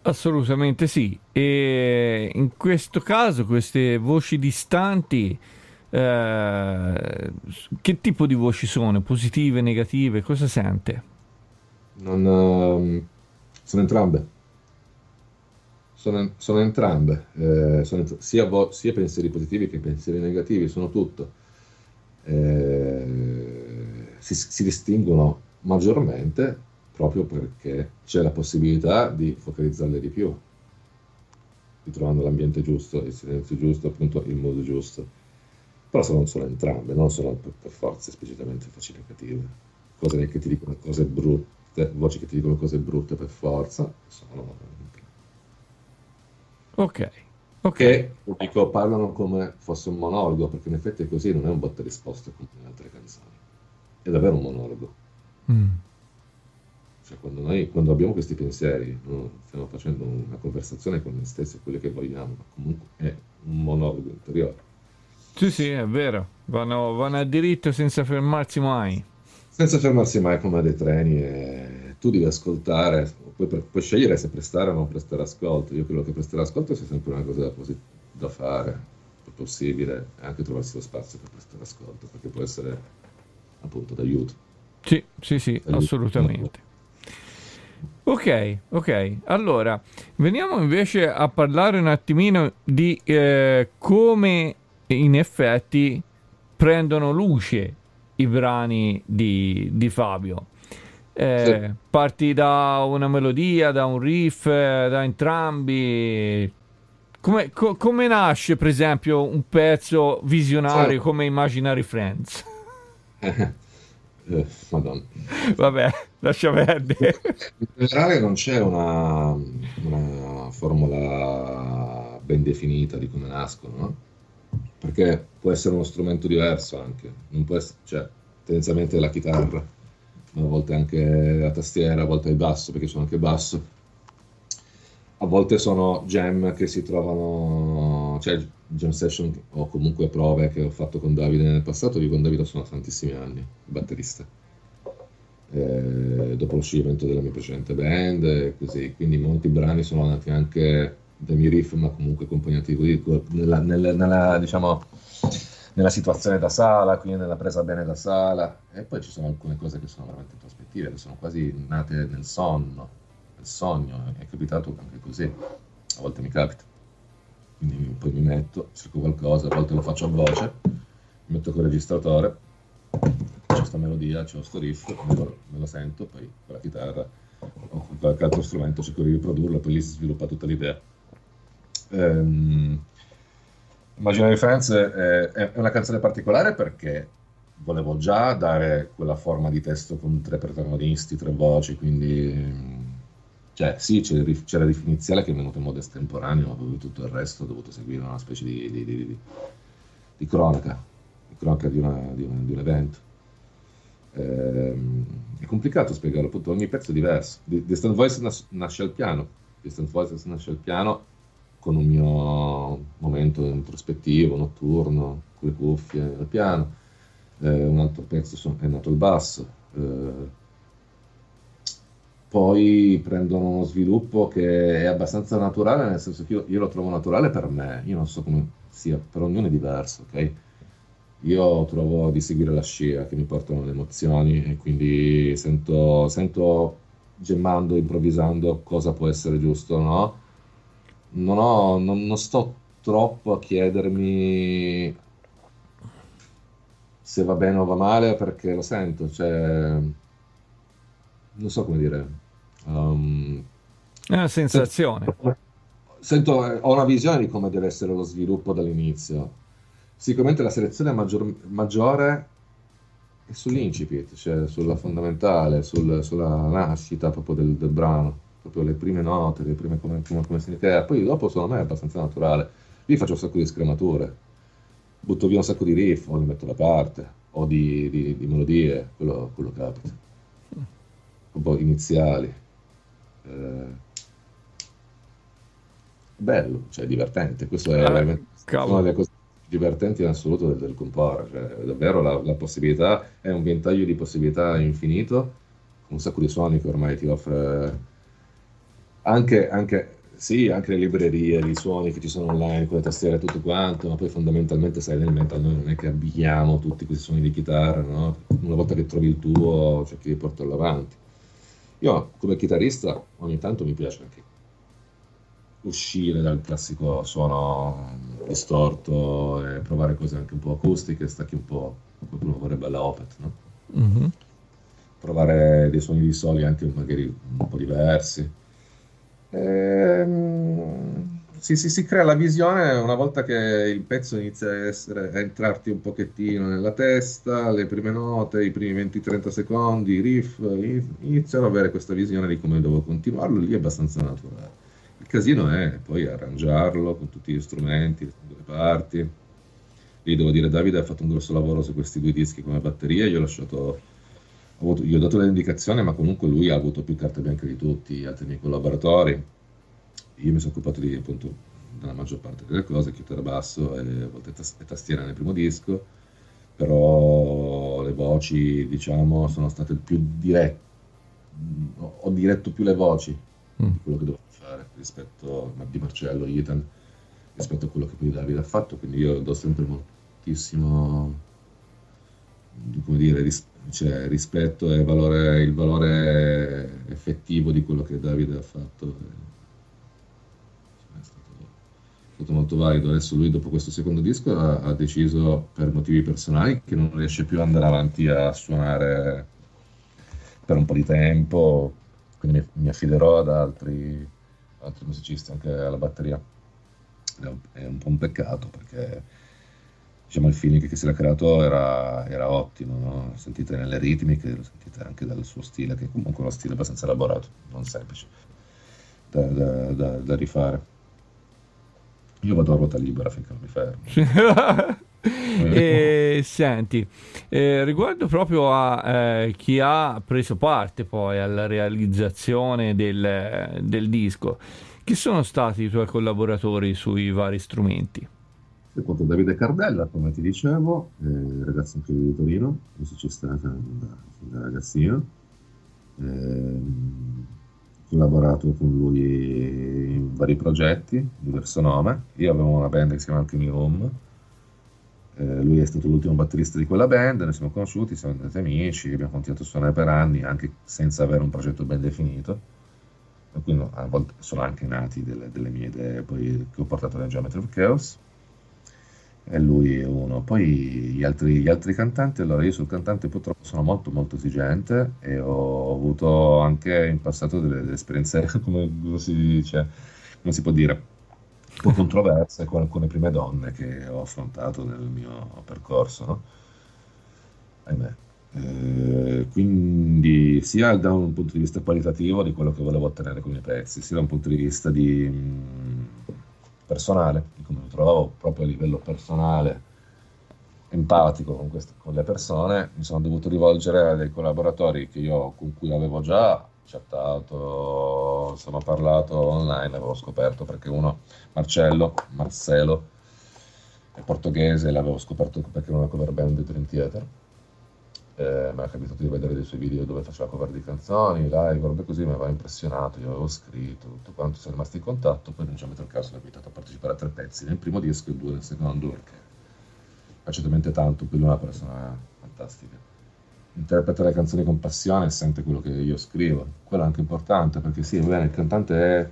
Assolutamente sì. E in questo caso queste voci distanti, eh, che tipo di voci sono? Positive, negative? Cosa sente? Non, uh, sono entrambe. Sono, sono entrambe, eh, sono sia, vo- sia, pensieri positivi che pensieri negativi, sono tutto. Eh, si, si distinguono maggiormente proprio perché c'è la possibilità di focalizzarle di più, ritrovando l'ambiente giusto, il silenzio giusto, appunto il modo giusto. Però sono, sono entrambe, non sono per, per forza esplicitamente facilitative. Cose che ti dicono cose brutte, voci che ti dicono cose brutte per forza, sono... Ok. Ok. Che dico, parlano come fosse un monologo, perché in effetti è così, non è un botta risposta come in altre canzoni. È davvero un monologo. Mm. Cioè, quando, noi, quando abbiamo questi pensieri, no, stiamo facendo una conversazione con noi stessi, quello che vogliamo, ma comunque è un monologo interiore. Sì, sì, è vero. Vanno, vanno a diritto senza fermarsi mai. Senza fermarsi mai come dei treni e tu devi ascoltare, puoi, puoi, scegliere se prestare o non prestare ascolto. Io credo che prestare ascolto sia sempre una cosa da, da fare, è possibile, e anche trovarsi lo spazio per prestare ascolto, perché può essere appunto d'aiuto. Sì, sì, sì, d'aiuto. assolutamente. Ok, ok. Allora, veniamo invece a parlare un attimino di eh, come in effetti prendono luce i brani di, di Fabio. Eh, sì. Parti da una melodia, da un riff, da entrambi. Come, co- come, nasce, per esempio, un pezzo visionario sì. come Imaginary Friends? (laughs) Eh, Madonna. Vabbè, lascia perdere. In generale non c'è una, una, formula ben definita di come nascono, no? Perché può essere uno strumento diverso anche, non può essere, cioè, tendenzialmente la chitarra, a volte anche la tastiera, a volte il basso, perché sono anche basso. A volte sono jam che si trovano, cioè jam session o comunque prove che ho fatto con Davide nel passato, io con Davide sono tantissimi anni, batterista. Eh, dopo lo scioglimento della mia precedente band e così, quindi molti brani sono nati anche dai miei riff, ma comunque accompagnati nella, nella, nella, diciamo, nella situazione da sala, quindi nella presa bene da sala. E poi ci sono alcune cose che sono veramente prospettive, che sono quasi nate nel sonno, nel sogno, è capitato anche così, a volte mi capita quindi poi mi metto, cerco qualcosa, a volte lo faccio a voce, mi metto col registratore, c'è questa melodia, c'è questo riff, me lo, me lo, sento, poi con la chitarra o con qualche altro strumento cerco di riprodurlo, poi lì si sviluppa tutta l'idea. Um, Imaginary Friends è, è, una canzone particolare perché volevo già dare quella forma di testo con tre protagonisti, tre voci, quindi cioè, sì, c'è il, riff, iniziale che è venuto in modo estemporaneo, ma poi tutto il resto ho dovuto seguire una specie di, di, di, di cronaca, di cronaca di, una, un, un, evento. Ehm, è complicato spiegarlo, appunto, ogni pezzo è diverso. Distant Voice nas- nasce al piano, Distant Voice nasce al piano con un mio momento introspettivo, notturno, con le cuffie al piano. Eh, un altro pezzo è nato al basso. Eh, poi prendono uno sviluppo che è abbastanza naturale, nel senso che io, io, lo trovo naturale per me, io non so come sia, per ognuno è diverso, ok? Io trovo di seguire la scia che mi portano le emozioni e quindi sento, sento gemmando, improvvisando cosa può essere giusto no. Non, ho, non, non sto troppo a chiedermi se va bene o va male perché lo sento, cioè non so come dire. Um, è una sensazione. Sento, sento, ho una visione di come deve essere lo sviluppo dall'inizio. Sicuramente la selezione maggior, maggiore è sull'incipit, cioè sulla fondamentale, sul, sulla nascita proprio del, del, brano, proprio le prime note, le prime come, come, come si crea. Poi dopo secondo me è abbastanza naturale. Lì faccio un sacco di scremature, butto via un sacco di riff o li metto da parte, o di, di, di melodie, quello, quello capita iniziali. Eh, bello, cioè divertente. Questo è eh, una delle cose divertenti in assoluto del, del comporre. Cioè, davvero la, la, possibilità è un ventaglio di possibilità infinito, un sacco di suoni che ormai ti offre anche, anche sì, anche le librerie, i suoni che ci sono online, con le tastiere e tutto quanto, ma poi fondamentalmente sai nel metal noi non è che abbiamo tutti questi suoni di chitarra, no? Una volta che trovi il tuo, cerchi di portarlo avanti. Io come chitarrista ogni tanto mi piace anche uscire dal classico suono distorto e provare cose anche un po' acustiche, stacchi un po', qualcuno vorrebbe la Opet, no? Mm-hmm. Provare dei suoni di soli anche magari un po' diversi. Ehm si, si, si, crea la visione una volta che il pezzo inizia a, essere, a entrarti un pochettino nella testa, le prime note, i primi 20-30 secondi, i riff, iniziano ad avere questa visione di come devo continuarlo, lì è abbastanza naturale. Il casino è poi arrangiarlo con tutti gli strumenti, le parti. Lì devo dire, Davide ha fatto un grosso lavoro su questi due dischi come batteria, io ho lasciato gli ho dato le indicazioni, ma comunque lui ha avuto più carte bianche di tutti gli altri miei collaboratori io mi sono occupato di appunto della maggior parte delle cose, chitarra basso e a volte tas- e tastiera nel primo disco, però le voci diciamo sono state più dirette, ho diretto più le voci mm. di quello che dovevo fare rispetto a di Marcello, Ethan, rispetto a quello che poi Davide ha fatto, quindi io do sempre moltissimo, come dire, ris- cioè, rispetto e valore, il valore effettivo di quello che Davide ha fatto stato molto valido. Adesso lui dopo questo secondo disco ha, ha, deciso per motivi personali che non riesce più ad andare avanti a suonare per un po' di tempo, quindi mi, mi affiderò ad altri, altri, musicisti anche alla batteria. È un, è un, po' un peccato perché diciamo, il feeling che si era creato era, era ottimo, no? sentite nelle ritmiche, lo sentite anche dal suo stile, che è comunque uno stile abbastanza elaborato, non semplice da, da, da, da rifare. Io vado a ruota libera finché non mi fermo. (laughs) e senti, eh, riguardo proprio a eh, chi ha preso parte poi alla realizzazione del, del, disco, chi sono stati i tuoi collaboratori sui vari strumenti? Appunto Davide Cardella, come ti dicevo, eh, ragazzo anche di Torino, musicista da, da ragazzino. Eh, collaborato con lui in vari progetti, diverso nome. Io avevo una band che si chiama Alchemy Room, eh, lui è stato l'ultimo batterista di quella band, noi siamo conosciuti, siamo diventati amici, abbiamo continuato a suonare per anni, anche senza avere un progetto ben definito. E quindi a volte sono anche nati delle, delle mie idee poi, che ho portato nel Geometry of Chaos e lui è uno. Poi gli altri, gli altri, cantanti, allora io sul cantante purtroppo sono molto molto esigente e ho avuto anche in passato delle, delle esperienze, (laughs) come si dice, come si può dire, un po' controverse con alcune prime donne che ho affrontato nel mio percorso, no? Ahimè. Eh, quindi sia da un punto di vista qualitativo di quello che volevo ottenere con i pezzi, sia da un punto di vista di... Personale, di come mi trovavo proprio a livello personale, empatico con, queste, con le persone, mi sono dovuto rivolgere a dei collaboratori io, con cui avevo già chattato, insomma parlato online, avevo scoperto perché uno, Marcello, Marcelo, è portoghese, l'avevo scoperto perché era una cover band di Dream Theater. Eh, mi è capitato di vedere dei suoi video dove faceva cover di canzoni, live, robe così, mi aveva impressionato, io avevo scritto, tutto quanto, siamo rimasti in contatto, poi non ci ha messo il caso, ha invitato a partecipare a tre pezzi, nel primo disco e due nel secondo, perché talmente tanto, lui è una persona fantastica. Interpreta le canzoni con passione e sente quello che io scrivo, quello è anche importante, perché sì, bene, il cantante è...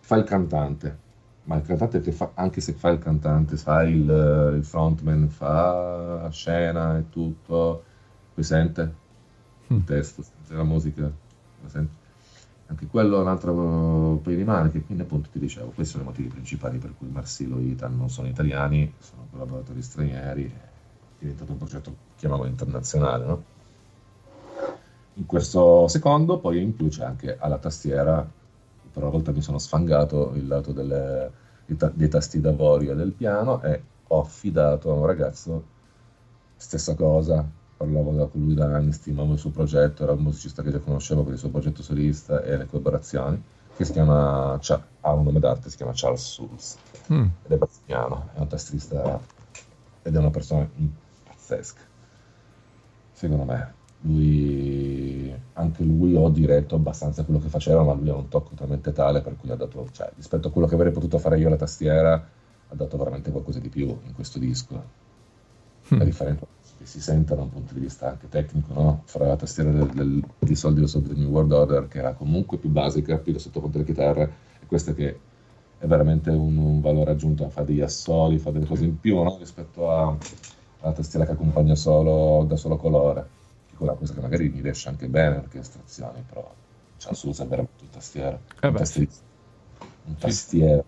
fa il cantante, ma il cantante che fa, anche se fa il cantante, fa il, il frontman, fa scena e tutto, sente il Mm. testo, sente la musica, sente. Anche quello è un altro paio di maniche, quindi appunto ti dicevo, questi sono i motivi principali per cui Marsillo e Itan non sono italiani, sono collaboratori stranieri, è diventato un progetto, chiamiamolo internazionale, no? In questo secondo, poi in più c'è anche alla tastiera, per una volta mi sono sfangato il lato delle- dei, ta- dei tasti d'avorio e del piano e ho affidato a un ragazzo stessa cosa, parlavo da- con lui da anni, stimavo il suo progetto, era un musicista che già conoscevo per il suo progetto solista e le collaborazioni, che si chiama, Cha- ha un nome d'arte, si chiama Charles Souls Mm. ed è brasiliano, è un tastista ed è una persona pazzesca. Secondo me, lui, anche lui ho diretto abbastanza quello che faceva, ma lui ha un tocco talmente tale per cui ha dato, cioè, rispetto a quello che avrei potuto fare io alla tastiera, ha dato veramente qualcosa di più in questo disco. La differenza che si sente da un punto di vista anche tecnico, no? Fra la tastiera del, del, di Soldiers of the New World Order, che era comunque più basica, più da sottofondo delle chitarre, e questa che è veramente un, un valore aggiunto, fa degli assoli, fa delle cose in più no? rispetto a- alla tastiera che accompagna solo da solo colore, che quella cosa che magari mi riesce anche bene perché estrazioni, però c'è su usa veramente un tastiere, Eh un tastiere.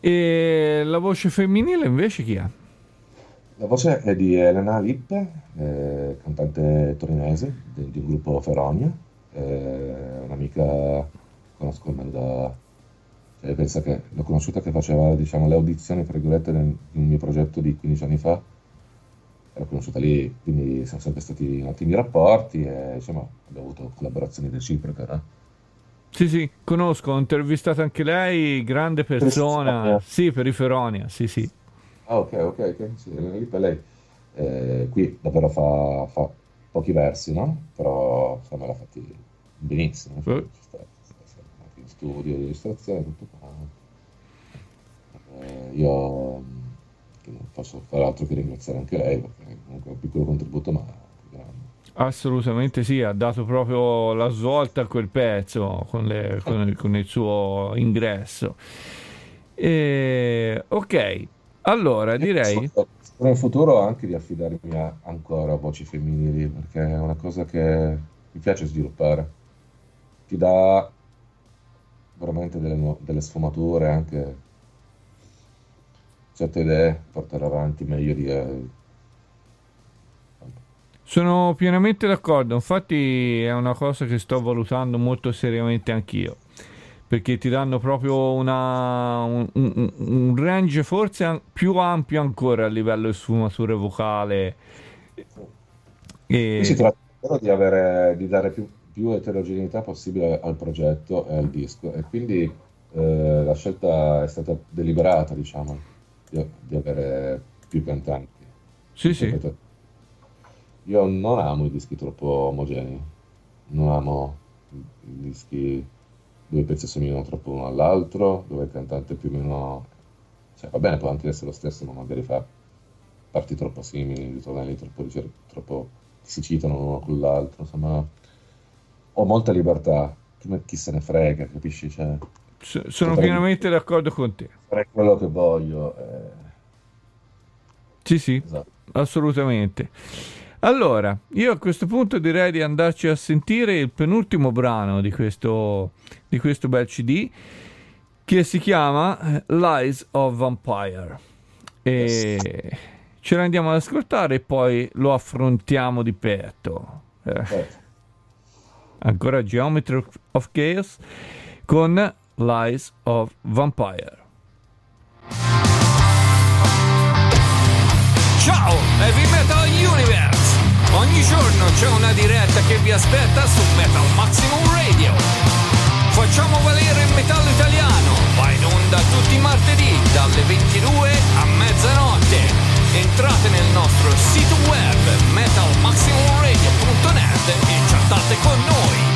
E la voce femminile invece chi ha? La voce è di Elena Lippe, eh, cantante torinese di, di un gruppo Feronia, eh, un'amica conosco almeno da... Cioè, pensa che l'ho conosciuta che faceva diciamo, le audizioni, tra virgolette, nel- di un mio progetto di 15 anni fa. L'ho conosciuta lì, quindi siamo sempre stati in ottimi rapporti e insomma abbiamo avuto collaborazioni reciproche. No? Sì, sì, conosco, ho intervistato anche lei, grande persona. Sì, per i Feronia, sì, sì. Ah, ok, ok, ok. Sì, è lei. Eh, qui davvero fa, fa pochi versi, no? Però insomma l'ha fatti benissimo. Eh. Anche in studio, di illustrazione, tutto qua. Eh, io non posso fare altro che ringraziare anche lei, perché comunque è un piccolo contributo, ma grande. Assolutamente sì, ha dato proprio la svolta a quel pezzo con, le- con il, con il suo ingresso. E, ok, allora direi... Spero in futuro anche di affidarmi a ancora a voci femminili, perché è una cosa che mi piace sviluppare. Ti dà veramente delle, delle sfumature, anche certe idee, portare avanti meglio di... eh, Sono pienamente d'accordo, infatti è una cosa che sto valutando molto seriamente anch'io, perché ti danno proprio una- un, un- un range forse più ampio ancora a livello di sfumature vocale. E- Qui si tratta di, avere, di dare più, più eterogeneità possibile al progetto e al disco e quindi eh, la scelta è stata deliberata, diciamo, di, di avere più cantanti. Sì, sì. Io non amo i dischi troppo omogenei, non amo i dischi i pezzi assomigliano troppo uno all'altro, dove il cantante più o meno... Cioè, va bene, può anche essere lo stesso, ma magari fa parti troppo simili, ritornelli troppo, troppo si citano l'uno con l'altro, insomma... Ho molta libertà, chi, se ne frega, capisci? Cioè, sono pienamente d'accordo con te. fare quello che voglio. eh, Sì, sì, esatto. assolutamente. Allora, io a questo punto direi di andarci a sentire il penultimo brano di questo, di questo bel CD che si chiama eh, Lies of Vampire. E ce l'andiamo ad ascoltare e poi lo affrontiamo di petto. Eh, Certo. ancora Geometry of Chaos con Lies of Vampire. Ciao, Heavy Metal Universe! Ogni giorno c'è una diretta che vi aspetta su Metal Maximum Radio. Facciamo valere il metallo italiano, va in onda tutti i martedì dalle 22 a mezzanotte. Entrate nel nostro sito web metalmaximumradio.net e chattate con noi.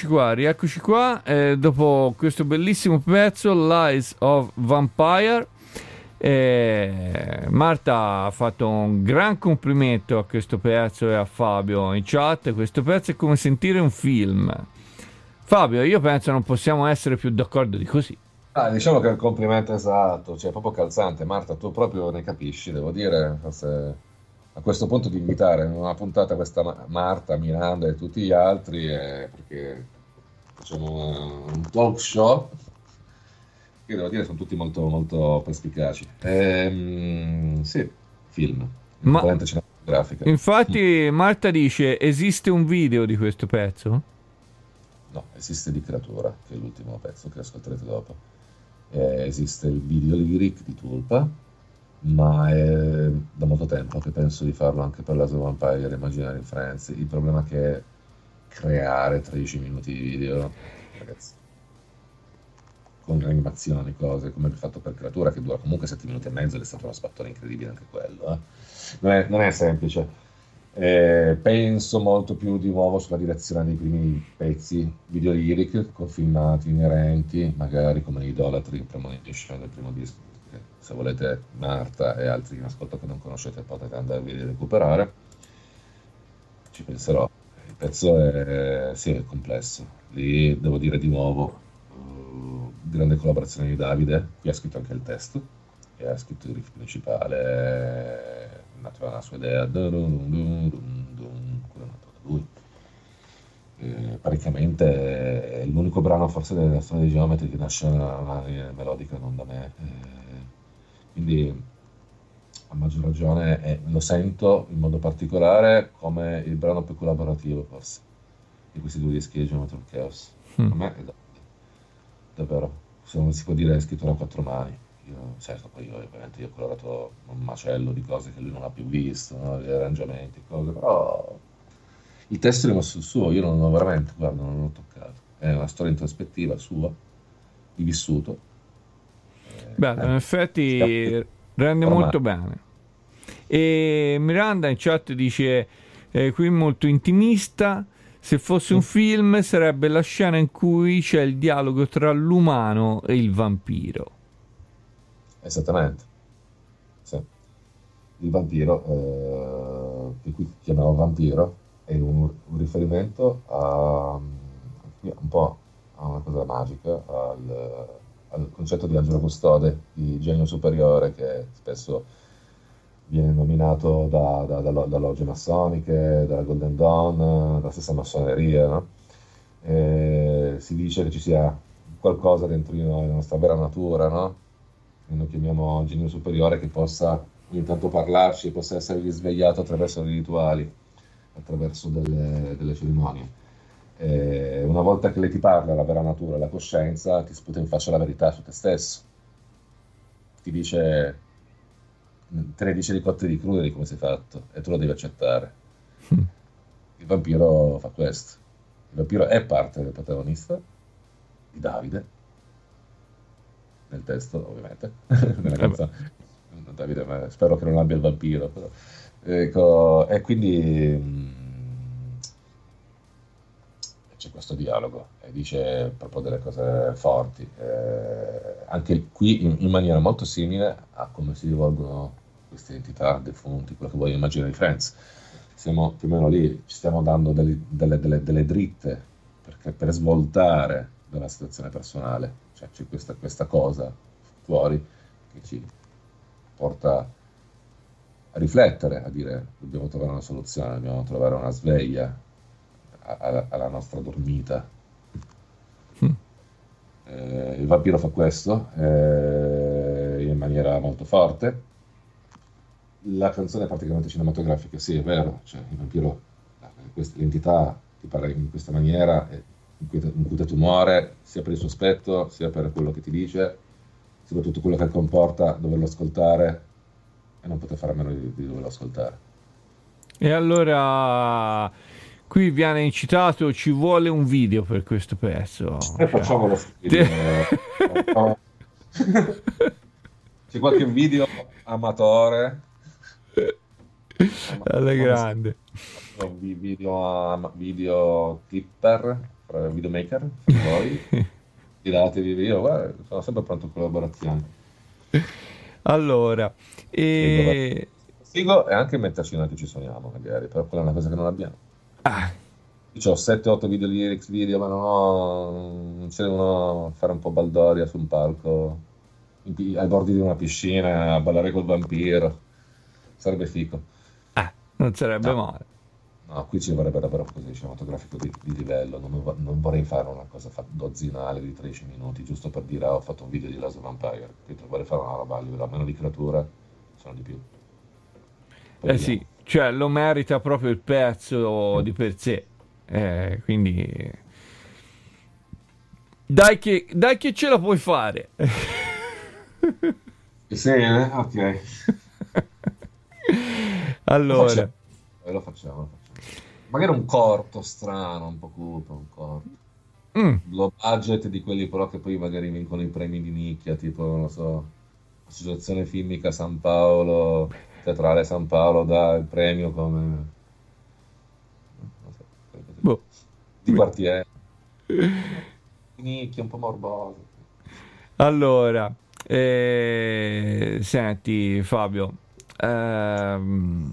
Rieccoci qua, rieccoci qua, eh, dopo questo bellissimo pezzo, Lies of Vampire. Eh, Marta ha fatto un gran complimento a questo pezzo e a Fabio in chat. Questo pezzo è come sentire un film. Fabio, io penso non possiamo essere più d'accordo di così. Ah, diciamo che è il complimento esatto, cioè proprio calzante. Marta, tu proprio ne capisci, devo dire. Forse a questo punto di invitare in una puntata questa Marta, Miranda e tutti gli altri, eh, perché facciamo un talk show che devo dire sono tutti molto, molto perspicaci. Ehm, sì, film, Ma, infatti Marta dice, esiste un video di questo pezzo? No, esiste di Creatura, che è l'ultimo pezzo che ascolterete dopo. Eh, esiste il video lyric di Tulpa, ma è da molto tempo che penso di farlo anche per la The Vampire Imaginary Friends. Il problema è che creare 13 minuti di video, ragazzi, con animazioni, cose come fatto per Creatura, che dura comunque 7 minuti e mezzo ed è stato uno spattone incredibile anche quello. Eh? Non, è, non, è, semplice. Eh, penso molto più di nuovo sulla direzione dei primi pezzi video lyric con filmati inerenti, magari come Idolatry, Premonition del primo disco se volete Marta e altri in ascolto che non conoscete potete andarvi a recuperare. Ci penserò. Il pezzo è, sì, è complesso. Lì devo dire di nuovo uh, grande collaborazione di Davide qui ha scritto anche il testo e ha scritto il riff principale è nata la sua idea da lui. Eh, praticamente è l'unico brano forse della storia di Geometry che nasce una, una melodica non da me eh, quindi a maggior ragione eh, lo sento in modo particolare come il brano più collaborativo forse di questi due dischi di Geometry Chaos. Mm. A me è davvero, se non si può dire scrittura a quattro mani. Io, certo, poi io, ovviamente io ho colorato un macello di cose che lui non ha più visto, no? gli arrangiamenti, cose, però il testo è rimasto il suo, io non ho veramente, guarda, non l'ho toccato. È una storia introspettiva sua, di vissuto, Beh, in effetti rende molto bene. E Miranda in chat dice: eh, Qui molto intimista. Se fosse un film, sarebbe la scena in cui c'è il dialogo tra l'umano e il vampiro. Esattamente. Sì. Il vampiro, eh, che qui chiamiamo vampiro, è un, un riferimento a, un po' a una cosa magica, al, al concetto di angelo custode, di genio superiore che spesso viene nominato da, da, da, da logge massoniche, dalla Golden Dawn, dalla stessa massoneria. No? si dice che ci sia qualcosa dentro di noi, la nostra vera natura, no? e noi chiamiamo genio superiore che possa ogni tanto parlarci, possa essere risvegliato attraverso i rituali, attraverso delle, delle cerimonie eh, una volta che lei ti parla la vera natura, la coscienza, ti sputa in faccia la verità su te stesso. Ti dice, te ne dice di cotte di crude di come sei fatto e tu lo devi accettare. Il vampiro fa questo. Il vampiro è parte del protagonista, di Davide, nel testo ovviamente, (laughs) nella canzone. Davide, spero che non abbia il vampiro. Ecco, e quindi mm, c'è questo dialogo e dice proprio delle cose forti, eh, anche qui in, in, maniera molto simile a come si rivolgono queste entità defunti, quello che voglio immaginare di Friends. Siamo più o meno lì, ci stiamo dando delle, delle, delle, delle dritte perché, per svoltare dalla situazione personale, cioè c'è questa, questa cosa fuori che ci porta a riflettere, a dire dobbiamo trovare una soluzione, dobbiamo trovare una sveglia, alla, alla nostra dormita. Mm. Eh, il vampiro fa questo eh, in maniera molto forte. La canzone è praticamente cinematografica, sì, è vero, cioè, il vampiro, questa, l'entità ti parla in questa maniera, incute tu muore, sia per il suo aspetto, sia per quello che ti dice, soprattutto quello che comporta doverlo ascoltare e non poter fare a meno di, di doverlo ascoltare. E allora Qui viene incitato, ci vuole un video per questo pezzo. E cioè. facciamo lo video. (laughs) C'è qualche video amatore? Alla grande. Video, video tipper videomaker, voi, (laughs) tiratevi via, guarda, sono sempre pronto a collaborazioni. Allora, e... Figo e anche metterci noi che ci sogniamo, magari, però quella è una cosa che non abbiamo. Ah. Io ho 7-8 video lyrics video, ma non ho. Non ce devono fare un po' baldoria su un palco, in, ai bordi di una piscina, a ballare col vampiro. Sarebbe fico. Ah, non sarebbe no. male. No, qui ci vorrebbe davvero un così cinematografico di, di livello. Non, non, vorrei fare una cosa dozzinale di 13 minuti, giusto per dire ah, ho fatto un video di Last Vampire. Quindi vorrei fare una roba a livello almeno di creatura, sono di più. Eh sì, cioè lo merita proprio il pezzo di per sé. Eh, quindi dai che, dai che ce la puoi fare. sì, eh? ok. (laughs) allora, lo facciamo. Lo facciamo, Magari un corto strano, un po' cupo, un corto. Mm. Low budget di quelli però che poi magari vincono i premi di nicchia, tipo, non lo so, Associazione Filmica San Paolo Teatrale San Paolo dà il premio come so, boh. di quartiere nicchia un po' morboso allora eh, senti Fabio ehm,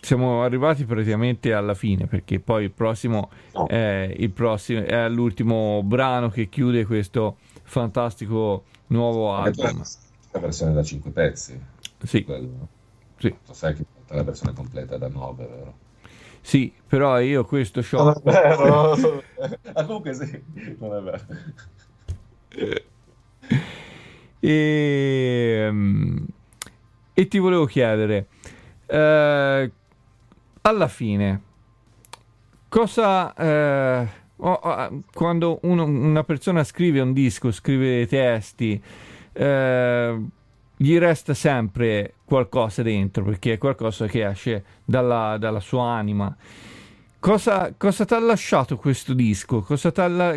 siamo arrivati praticamente alla fine perché poi il prossimo, no. è, il prossimo è l'ultimo brano che chiude questo fantastico nuovo album la versione da 5 pezzi sì quello. Sì. Sai che la versione completa è da 9, vero? Sì, però io questo show... Non è vero, (laughs) ah, comunque sì, non è vero. E, (laughs) ehm, e ti volevo chiedere, eh, alla fine, cosa... Eh, oh, quando uno, una persona scrive un disco, scrive testi, eh, gli resta sempre qualcosa dentro perché è qualcosa che esce dalla, dalla sua anima. Cosa, cosa ti ha lasciato questo disco? Cosa,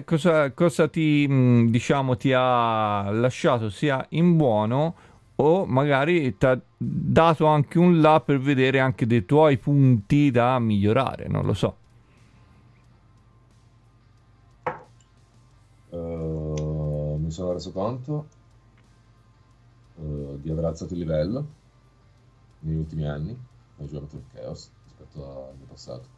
cosa, cosa ti, mm, diciamo, ti ha lasciato sia in buono o magari ti ha dato anche un là per vedere anche dei tuoi punti da migliorare? Non lo so. Uh, mi sono reso conto uh, di aver alzato il livello negli ultimi anni, ho giocato il Chaos rispetto al mio passato.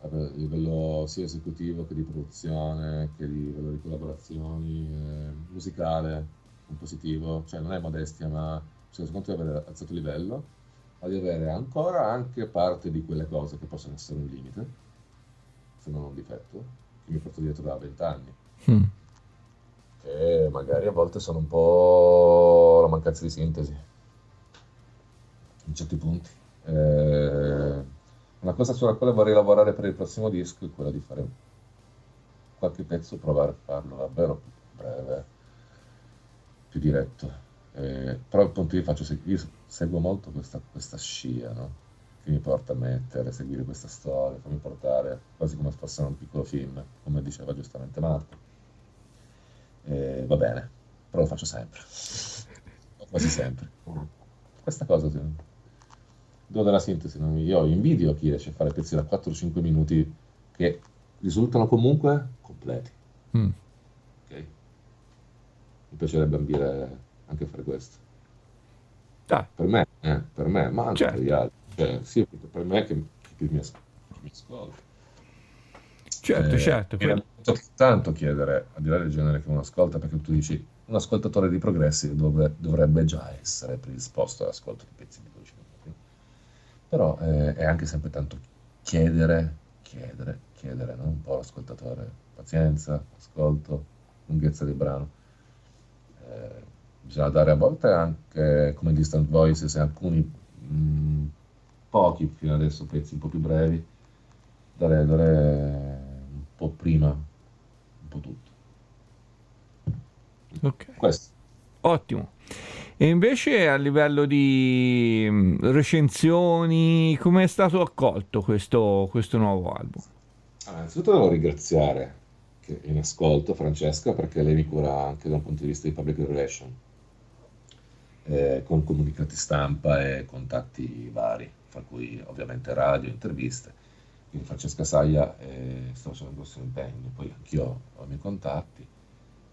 A livello sia esecutivo che di produzione, che di livello di collaborazioni, eh, musicale, compositivo, cioè non è modestia, ma reso conto di aver alzato il livello, ma di avere ancora anche parte di quelle cose che possono essere un limite, se non un difetto, che mi porto dietro da vent'anni. Mm che magari a volte sono un po' la mancanza di sintesi in certi punti. Eh, una cosa sulla quale vorrei lavorare per il prossimo disco è quella di fare qualche pezzo, provare a farlo davvero più breve, più diretto. Eh, però appunto io, faccio, io seguo molto questa, questa scia no? che mi porta a mettere, a seguire questa storia, fammi portare quasi come se fosse un piccolo film, come diceva giustamente Marco eh, va bene, però lo faccio sempre, quasi sempre. Questa cosa, devo della sintesi, io invidio chi riesce a fare pezzi da 4-5 minuti che risultano comunque completi. Mm. Okay? Mi piacerebbe ambire anche a fare questo. Ah. Per me, eh, per me, ma anche certo. per gli altri. Cioè, sì, per me che, che mi, mi ascolta. Certo, eh, certo. Quello... Tanto chiedere, al di là del genere che uno ascolta, perché tu dici un ascoltatore di progressi dove, dovrebbe già essere predisposto all'ascolto di pezzi di 12 minuti. Però eh, è anche sempre tanto chiedere, chiedere, chiedere, no? un po' l'ascoltatore, pazienza, ascolto, lunghezza del brano. Eh, bisogna dare a volte anche come distant voices alcuni mh, mm, pochi fino adesso pezzi un po' più brevi dare, dare po' prima un po' tutto. Ok. Questo. Ottimo. E invece a livello di mm, recensioni, come è stato accolto questo, questo nuovo album? Ah, innanzitutto devo ringraziare che in ascolto Francesca perché lei mi cura anche da un punto di vista di public relation, eh, con comunicati stampa e contatti vari, fra cui ovviamente radio, interviste Francesca Saia eh, sta facendo un grosso impegno, poi anch'io ho i miei contatti,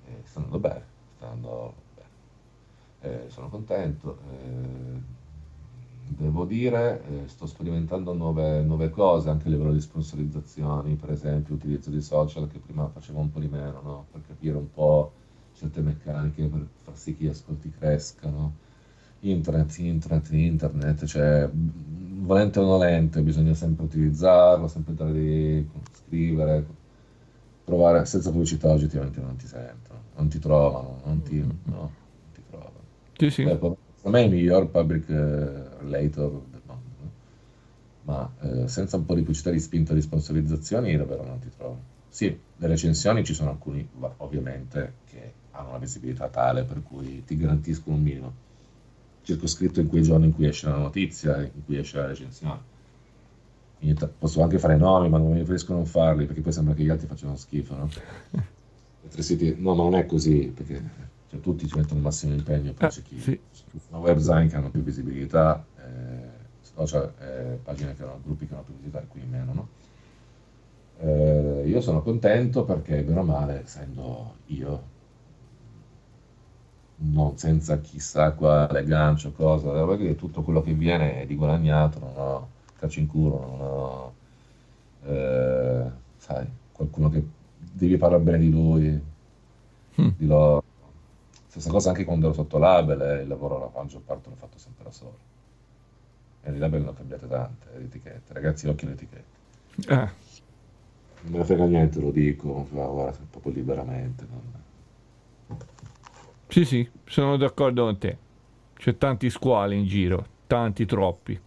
eh, sta andando bene, sta andando bene. Eh, sono contento. Eh, devo dire, eh, sto sperimentando nuove, nuove, cose anche a livello di sponsorizzazioni, per esempio utilizzo di social che prima facevo un po' di meno, no? per capire un po' certe meccaniche, per far sì che gli ascolti crescano. Internet, internet, internet, cioè volente o nolente bisogna sempre utilizzarlo, sempre dare di scrivere, provare senza pubblicità oggettivamente non ti sentono, non ti trovano, non ti, no, non ti trovano. Sì, sì. Beh, secondo me è il miglior public eh, relator del mondo, no? ma eh, senza un po' di pubblicità di spinta di sponsorizzazioni davvero non ti trovo. Sì, le recensioni ci sono alcuni, ovviamente, che hanno una visibilità tale per cui ti garantiscono un minimo circoscritto in quei giorni in cui esce la notizia, in cui esce la recensione. Posso anche fare nomi, ma non mi preferisco non farli perché poi sembra che gli altri facciano schifo, no? (laughs) Siti, no, ma non è così perché cioè, tutti ci mettono il massimo impegno, poi ah, c'è chi sì. una website che hanno più visibilità, eh, social, eh, pagine che hanno gruppi che hanno più visibilità e qui meno, no? Eh, io sono contento perché, bene o male, essendo io non senza chissà quale gancio, cosa, perché tutto quello che viene è di guadagnato, non ho calcio in culo, non ho, eh, sai, qualcuno che devi parlare bene di lui, mm. di loro. Stessa cosa anche quando ero sotto label, eh, il lavoro la maggior parte l'ho fatto sempre da solo. E di label ne ho cambiate tante, le etichette. Ragazzi, occhio alle etichette. Eh. Non me ne frega niente, lo dico, guarda, proprio liberamente. Non... Sì, sì, sono d'accordo con te. C'è tanti squali in giro, tanti troppi.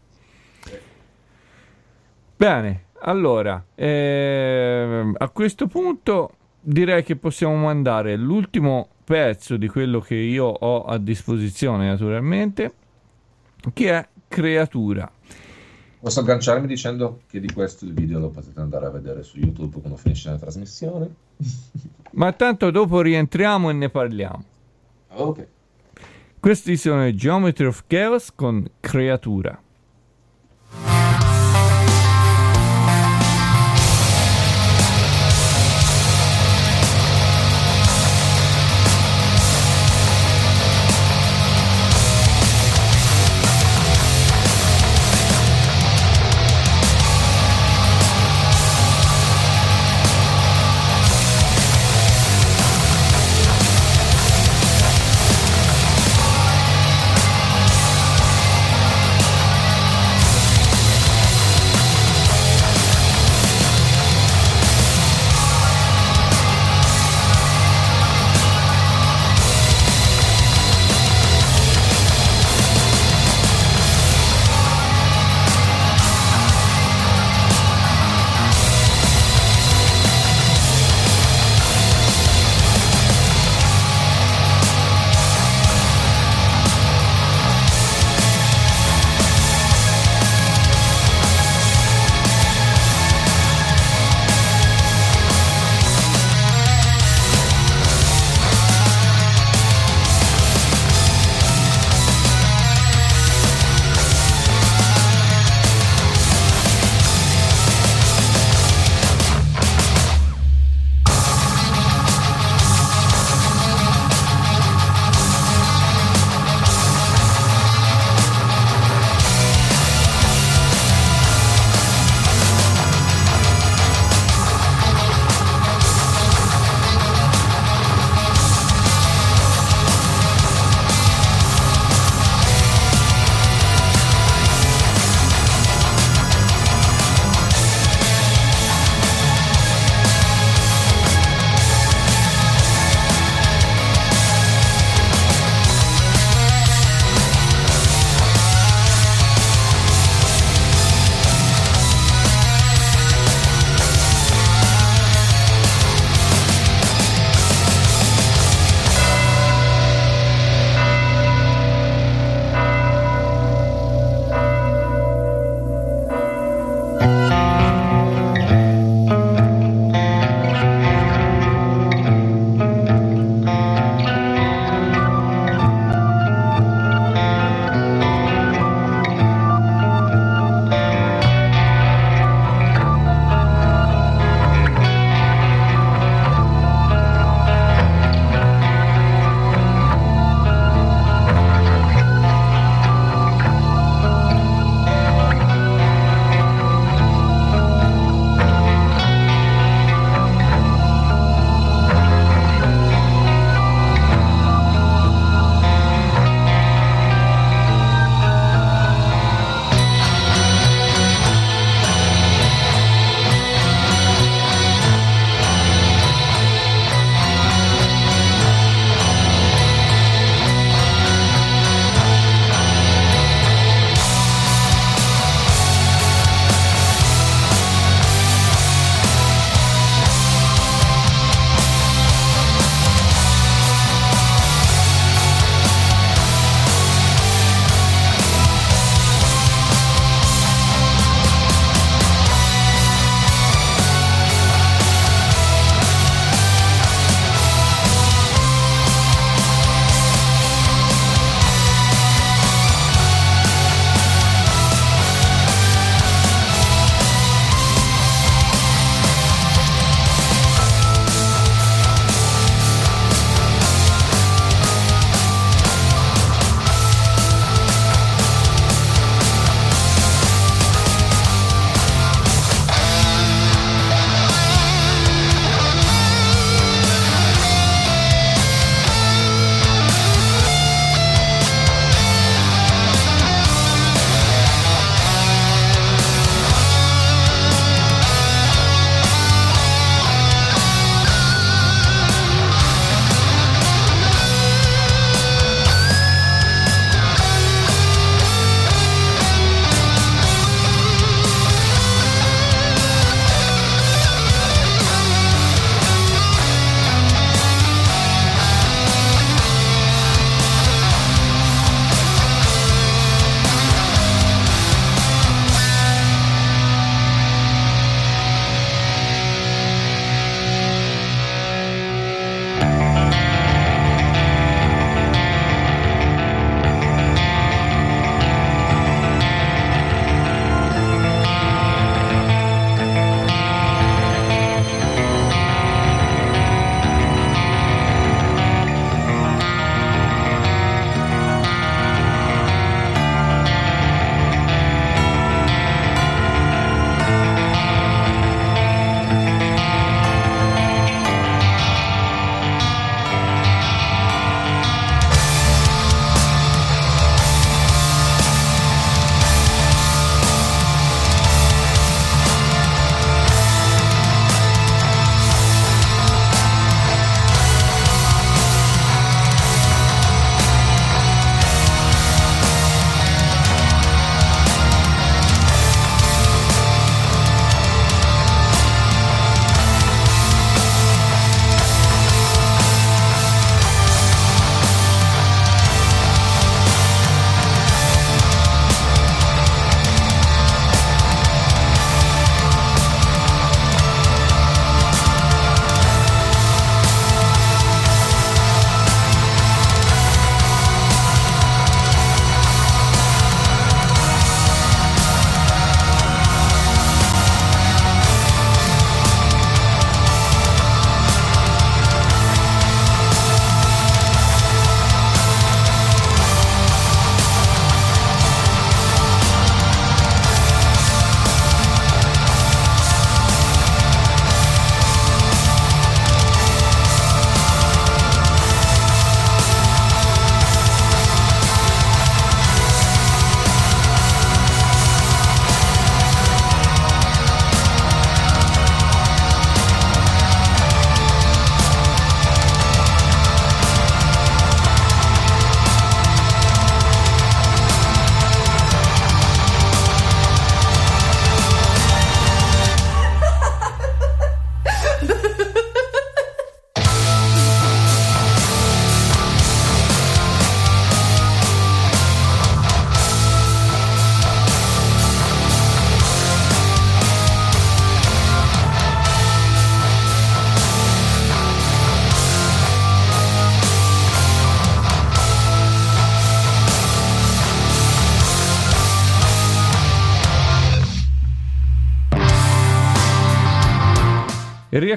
Bene, allora, eh, a questo punto direi che possiamo mandare l'ultimo pezzo di quello che io ho a disposizione, naturalmente, che è Creatura. Posso agganciarmi dicendo che di questo il video lo potete andare a vedere su YouTube quando finisce la trasmissione. Ma tanto dopo rientriamo e ne parliamo. Ok. Questi sono i Geometry of Chaos con creatura.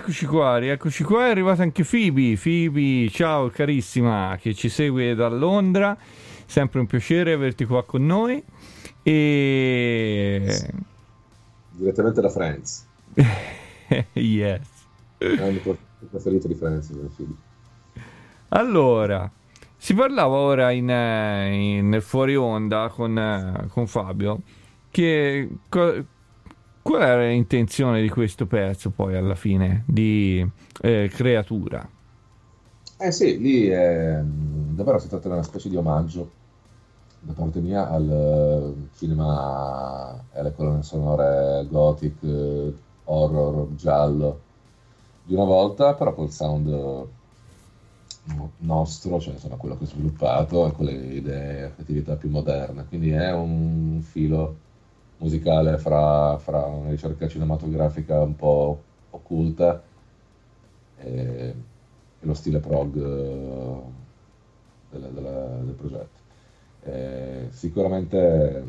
Rieccoci qua, rieccoci qua, è arrivata anche Phoebe. Phoebe, ciao carissima, che ci segue da Londra. Sempre un piacere averti qua con noi. E... Direttamente da Friends. (laughs) yes. È il mio preferito di Friends, Phoebe. Allora, si parlava ora in, in, nel fuori onda con, con Fabio che co- qual è l'intenzione di questo pezzo poi alla fine di eh, creatura? Eh sì, lì è, davvero si tratta di una specie di omaggio da parte mia al cinema e alle colonne sonore gothic, horror, giallo di una volta, però col sound nostro, cioè insomma quello che ho sviluppato e con le idee e attività più moderne. Quindi è un filo musicale fra, fra una ricerca cinematografica un po' occulta e, e lo stile prog eh, del, del, del progetto. E sicuramente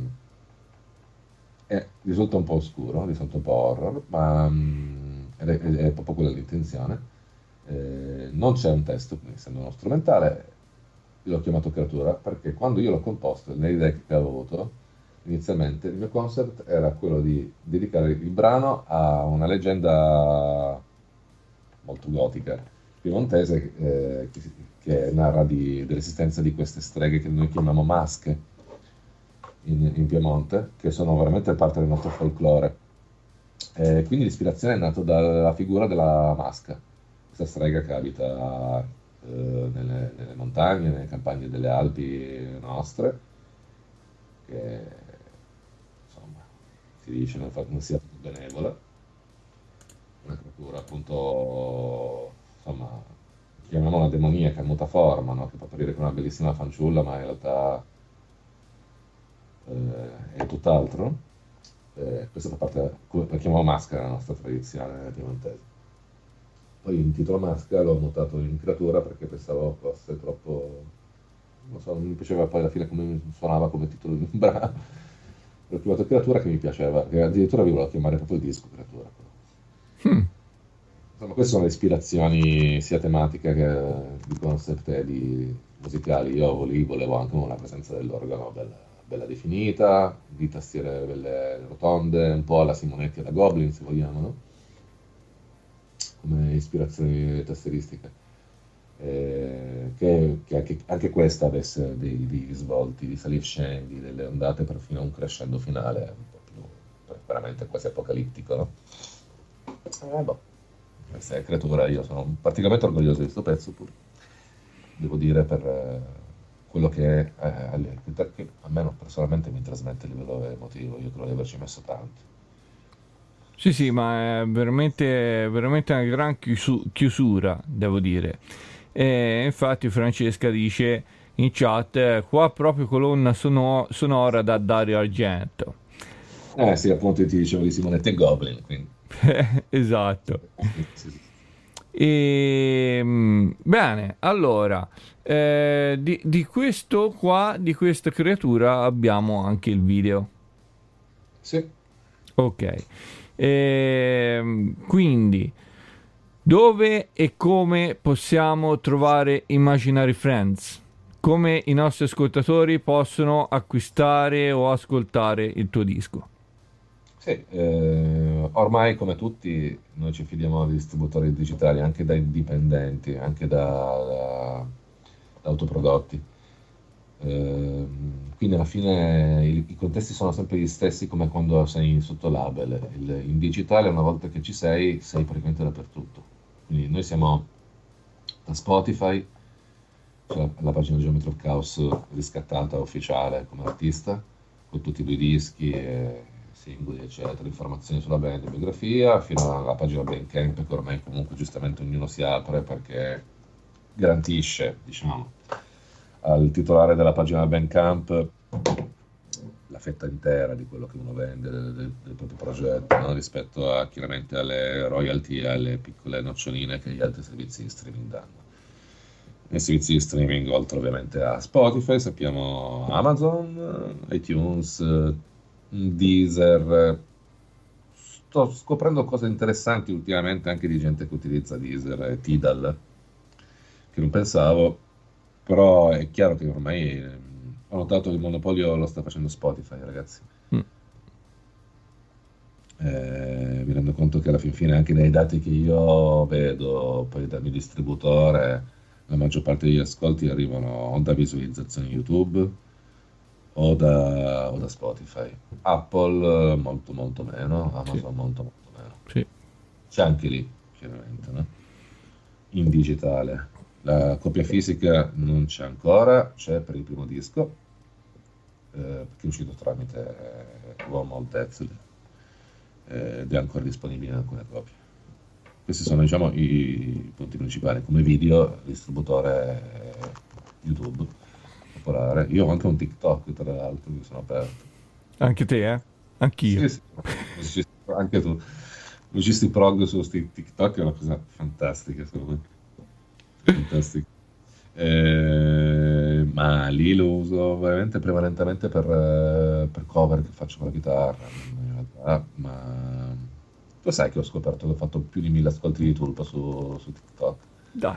è, risulta un po' oscuro, risulta un po' horror, ma mm, è, è, proprio quella l'intenzione. Eh, non c'è un testo, essendo uno strumentale, l'ho chiamato creatura perché quando io l'ho composto, nelle idee che avevo avuto, inizialmente, il mio concept era quello di dedicare il brano a una leggenda molto gotica, piemontese, eh, che, che, narra di, dell'esistenza di queste streghe che noi chiamiamo masche in, in Piemonte, che sono veramente parte del nostro folklore. Eh, quindi l'ispirazione è nata dalla figura della masca, questa strega che abita eh, nelle, nelle montagne, nelle campagne delle Alpi nostre, che si dice non, fa, non sia benevola, una creatura appunto, insomma, chiamiamola demoniaca, muta forma, no? che può apparire come una bellissima fanciulla, ma in realtà eh, è tutt'altro. Eh, questa fa parte, come la chiamiamo maschera nella nostra tradizione piemontese. Poi il titolo maschera l'ho mutato in creatura perché pensavo fosse troppo, non so, mi piaceva poi alla fine come suonava come titolo di un (laughs) brano l'ho chiamato creatura che mi piaceva, che addirittura vi volevo chiamare proprio il disco creatura. Hmm. Insomma, queste sono le ispirazioni sia tematiche che di concept e di musicali. Io volevo anche una presenza dell'organo bella, bella definita, di tastiere belle rotonde, un po' alla Simonetti e alla Goblin, se vogliamo, no? come ispirazioni tastieristiche eh, che, che anche, anche, questa avesse dei, dei risvolti di sali e scendi, delle ondate per fino a un crescendo finale un po' più veramente quasi apocalittico. No? Eh, boh. Questa è creatura, io sono particolarmente orgoglioso di questo pezzo, pur, devo dire, per eh, quello che, eh, che a me personalmente mi trasmette a livello emotivo, io credo di averci messo tanto. Sì, sì, ma è veramente, veramente una gran chiusura, devo dire. E infatti Francesca dice in chat qua proprio colonna sono- sonora da Dario Argento. Eh sì, appunto ti dicevo di Simonetta e Goblin. Quindi. (laughs) esatto. (laughs) E, ehm, bene, allora, eh, di, di, questo qua, di questa creatura abbiamo anche il video. Sì. Ok. E, ehm, quindi dove e come possiamo trovare Imaginary Friends? Come i nostri ascoltatori possono acquistare o ascoltare il tuo disco? Sì, eh, ormai come tutti noi ci fidiamo di distributori digitali, anche da indipendenti, anche da, da, da autoprodotti. Eh, quindi alla fine i, i, contesti sono sempre gli stessi come quando sei sotto label. Il, in digitale una volta che ci sei, sei praticamente dappertutto quindi noi siamo da Spotify, cioè la pagina Geometry of Chaos riscattata ufficiale come artista, con tutti i due dischi, e singoli, eccetera, informazioni sulla band, biografia, fino alla pagina Bandcamp che ormai comunque giustamente ognuno si apre perché garantisce, diciamo, al titolare della pagina Bandcamp la fetta intera di quello che uno vende del, del, del proprio progetto no? rispetto a chiaramente alle royalty e alle piccole noccioline che gli altri servizi di streaming danno. Nei servizi di streaming, oltre ovviamente a Spotify, sappiamo Amazon, iTunes, Deezer, sto scoprendo cose interessanti ultimamente anche di gente che utilizza Deezer e Tidal, che non pensavo, però è chiaro che ormai ho notato che il monopolio lo sta facendo Spotify, ragazzi. Mm. Eh, mi rendo conto che alla fin fine anche dai dati che io vedo, poi dal mio distributore, la maggior parte degli ascolti arrivano o da visualizzazioni YouTube o da, o da Spotify. Apple molto molto meno, Amazon Sì. molto molto meno. Sì. C'è anche lì, chiaramente, no? in digitale. La copia fisica non c'è ancora, c'è per il primo disco, eh, che è uscito tramite eh, Wormhole Death eh, ed è ancora disponibile in alcune copie. Questi sono diciamo, i punti principali. Come video, distributore eh, YouTube popolare. Io ho anche un TikTok, tra l'altro, che sono aperto. Anche te, eh? Anch'io. Sì, sì, anche tu. Musicisti prog su TikTok è una cosa fantastica, secondo me. Fantastica. Eh, ma lì lo uso veramente prevalentemente per, eh, per cover che faccio con la chitarra, in realtà, ma tu sai che ho scoperto che ho fatto più di mille ascolti di Tulpa su, su TikTok. Dai.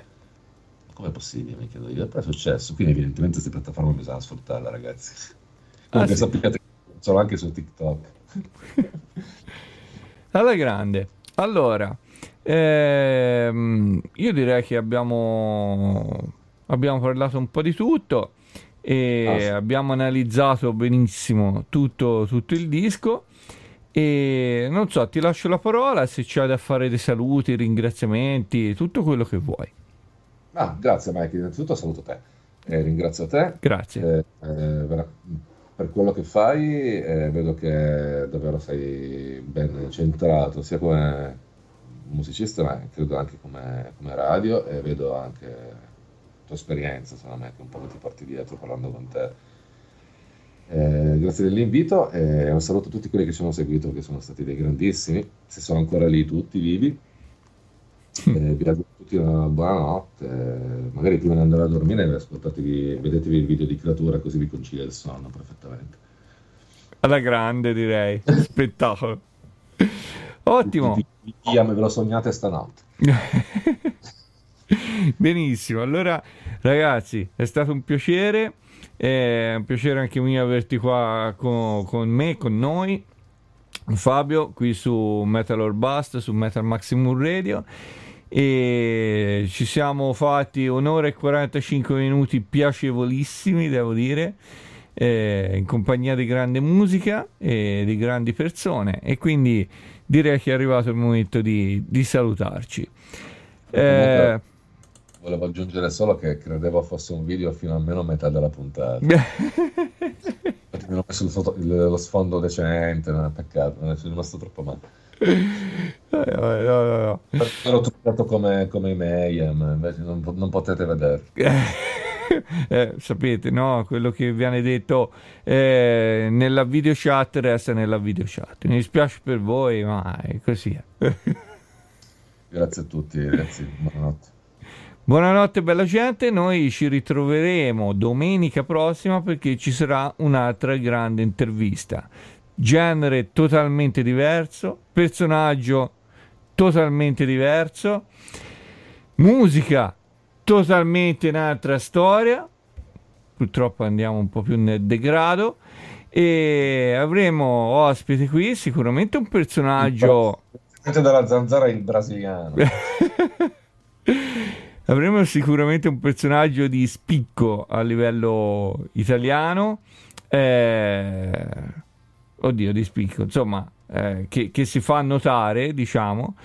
Com'è possibile? Mi chiedo io. Però è successo, quindi evidentemente queste piattaforme bisogna sfruttarle, ragazzi. Ah, Comunque sì. sappiate che sono anche su TikTok. (laughs) Alla grande. Allora, ehm, io direi che abbiamo, abbiamo parlato un po' di tutto e sì. abbiamo analizzato benissimo tutto, tutto il disco. E non so, ti lascio la parola se c'hai da fare dei saluti, ringraziamenti, tutto quello che vuoi. Ah, grazie Mike, innanzitutto saluto te, Eh, ringrazio te Grazie. eh, eh, per quello che fai, eh, vedo che davvero sei ben centrato sia come musicista ma credo anche come, come radio e vedo anche la tua esperienza, secondo me, che un po' ti porti dietro parlando con te. Eh, grazie dell'invito e un saluto a tutti quelli che ci hanno seguito, che sono stati dei grandissimi, se sono ancora lì tutti vivi. Eh, vi auguro a tutti una buona notte. eh, magari prima di andare a dormire ascoltatevi, vedetevi il video di creatura così vi concilia il sonno perfettamente. Alla grande direi. Spettacolo. Ottimo. Vi, vi, vi amo e ve lo sognate stanotte. (laughs) Benissimo, allora ragazzi è stato un piacere, è un piacere anche mio averti qua con, con me, con noi, Fabio, qui su Metal or Bust, su Metal Maximum Radio. E ci siamo fatti un'ora e 45 minuti piacevolissimi, devo dire, eh, in compagnia di grande musica e di grandi persone. E quindi direi che è arrivato il momento di, di salutarci. Eh, volevo aggiungere solo che credevo fosse un video fino almeno a metà della puntata. (laughs) Infatti mi hanno messo foto- il- lo sfondo decente, non è peccato, non è sono rimasto troppo male. no, no, no, no. Ero truccato come, come i Mayhem, invece non, non potete vedere. (laughs) (laughs) Eh, sapete, no? Quello che viene detto eh, nella video chat resta nella video chat. Mi dispiace per voi, ma è così. (laughs) Grazie a tutti, ragazzi, buonanotte. Buonanotte bella gente, noi ci ritroveremo domenica prossima perché ci sarà un'altra grande intervista. Genere totalmente diverso, personaggio totalmente diverso, musica totalmente un'altra storia. Purtroppo andiamo un po' più nel degrado e avremo ospite qui sicuramente un personaggio Siete della zanzara il brasiliano. (laughs) Avremo sicuramente un personaggio di spicco a livello italiano. eh, oddio, di spicco, insomma, eh, che, che si fa notare, diciamo.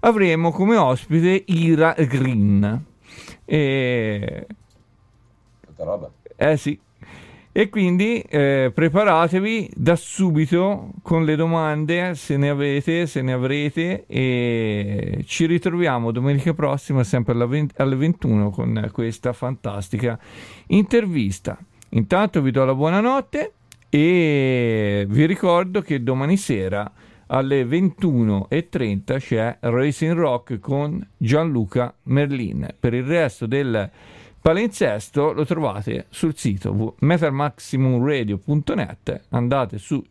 Avremo come ospite Ira Green. E, Tanta roba. eh sì. E quindi eh, preparatevi da subito con le domande, se ne avete, se ne avrete, e ci ritroviamo domenica prossima, sempre alla 20 alle 21, con questa fantastica intervista. Intanto vi do la buonanotte e vi ricordo che domani sera alle 21.30 c'è Racing Rock con Gianluca Merlin. Per il resto del palinsesto lo trovate sul sito metalmaximumradio.net andate su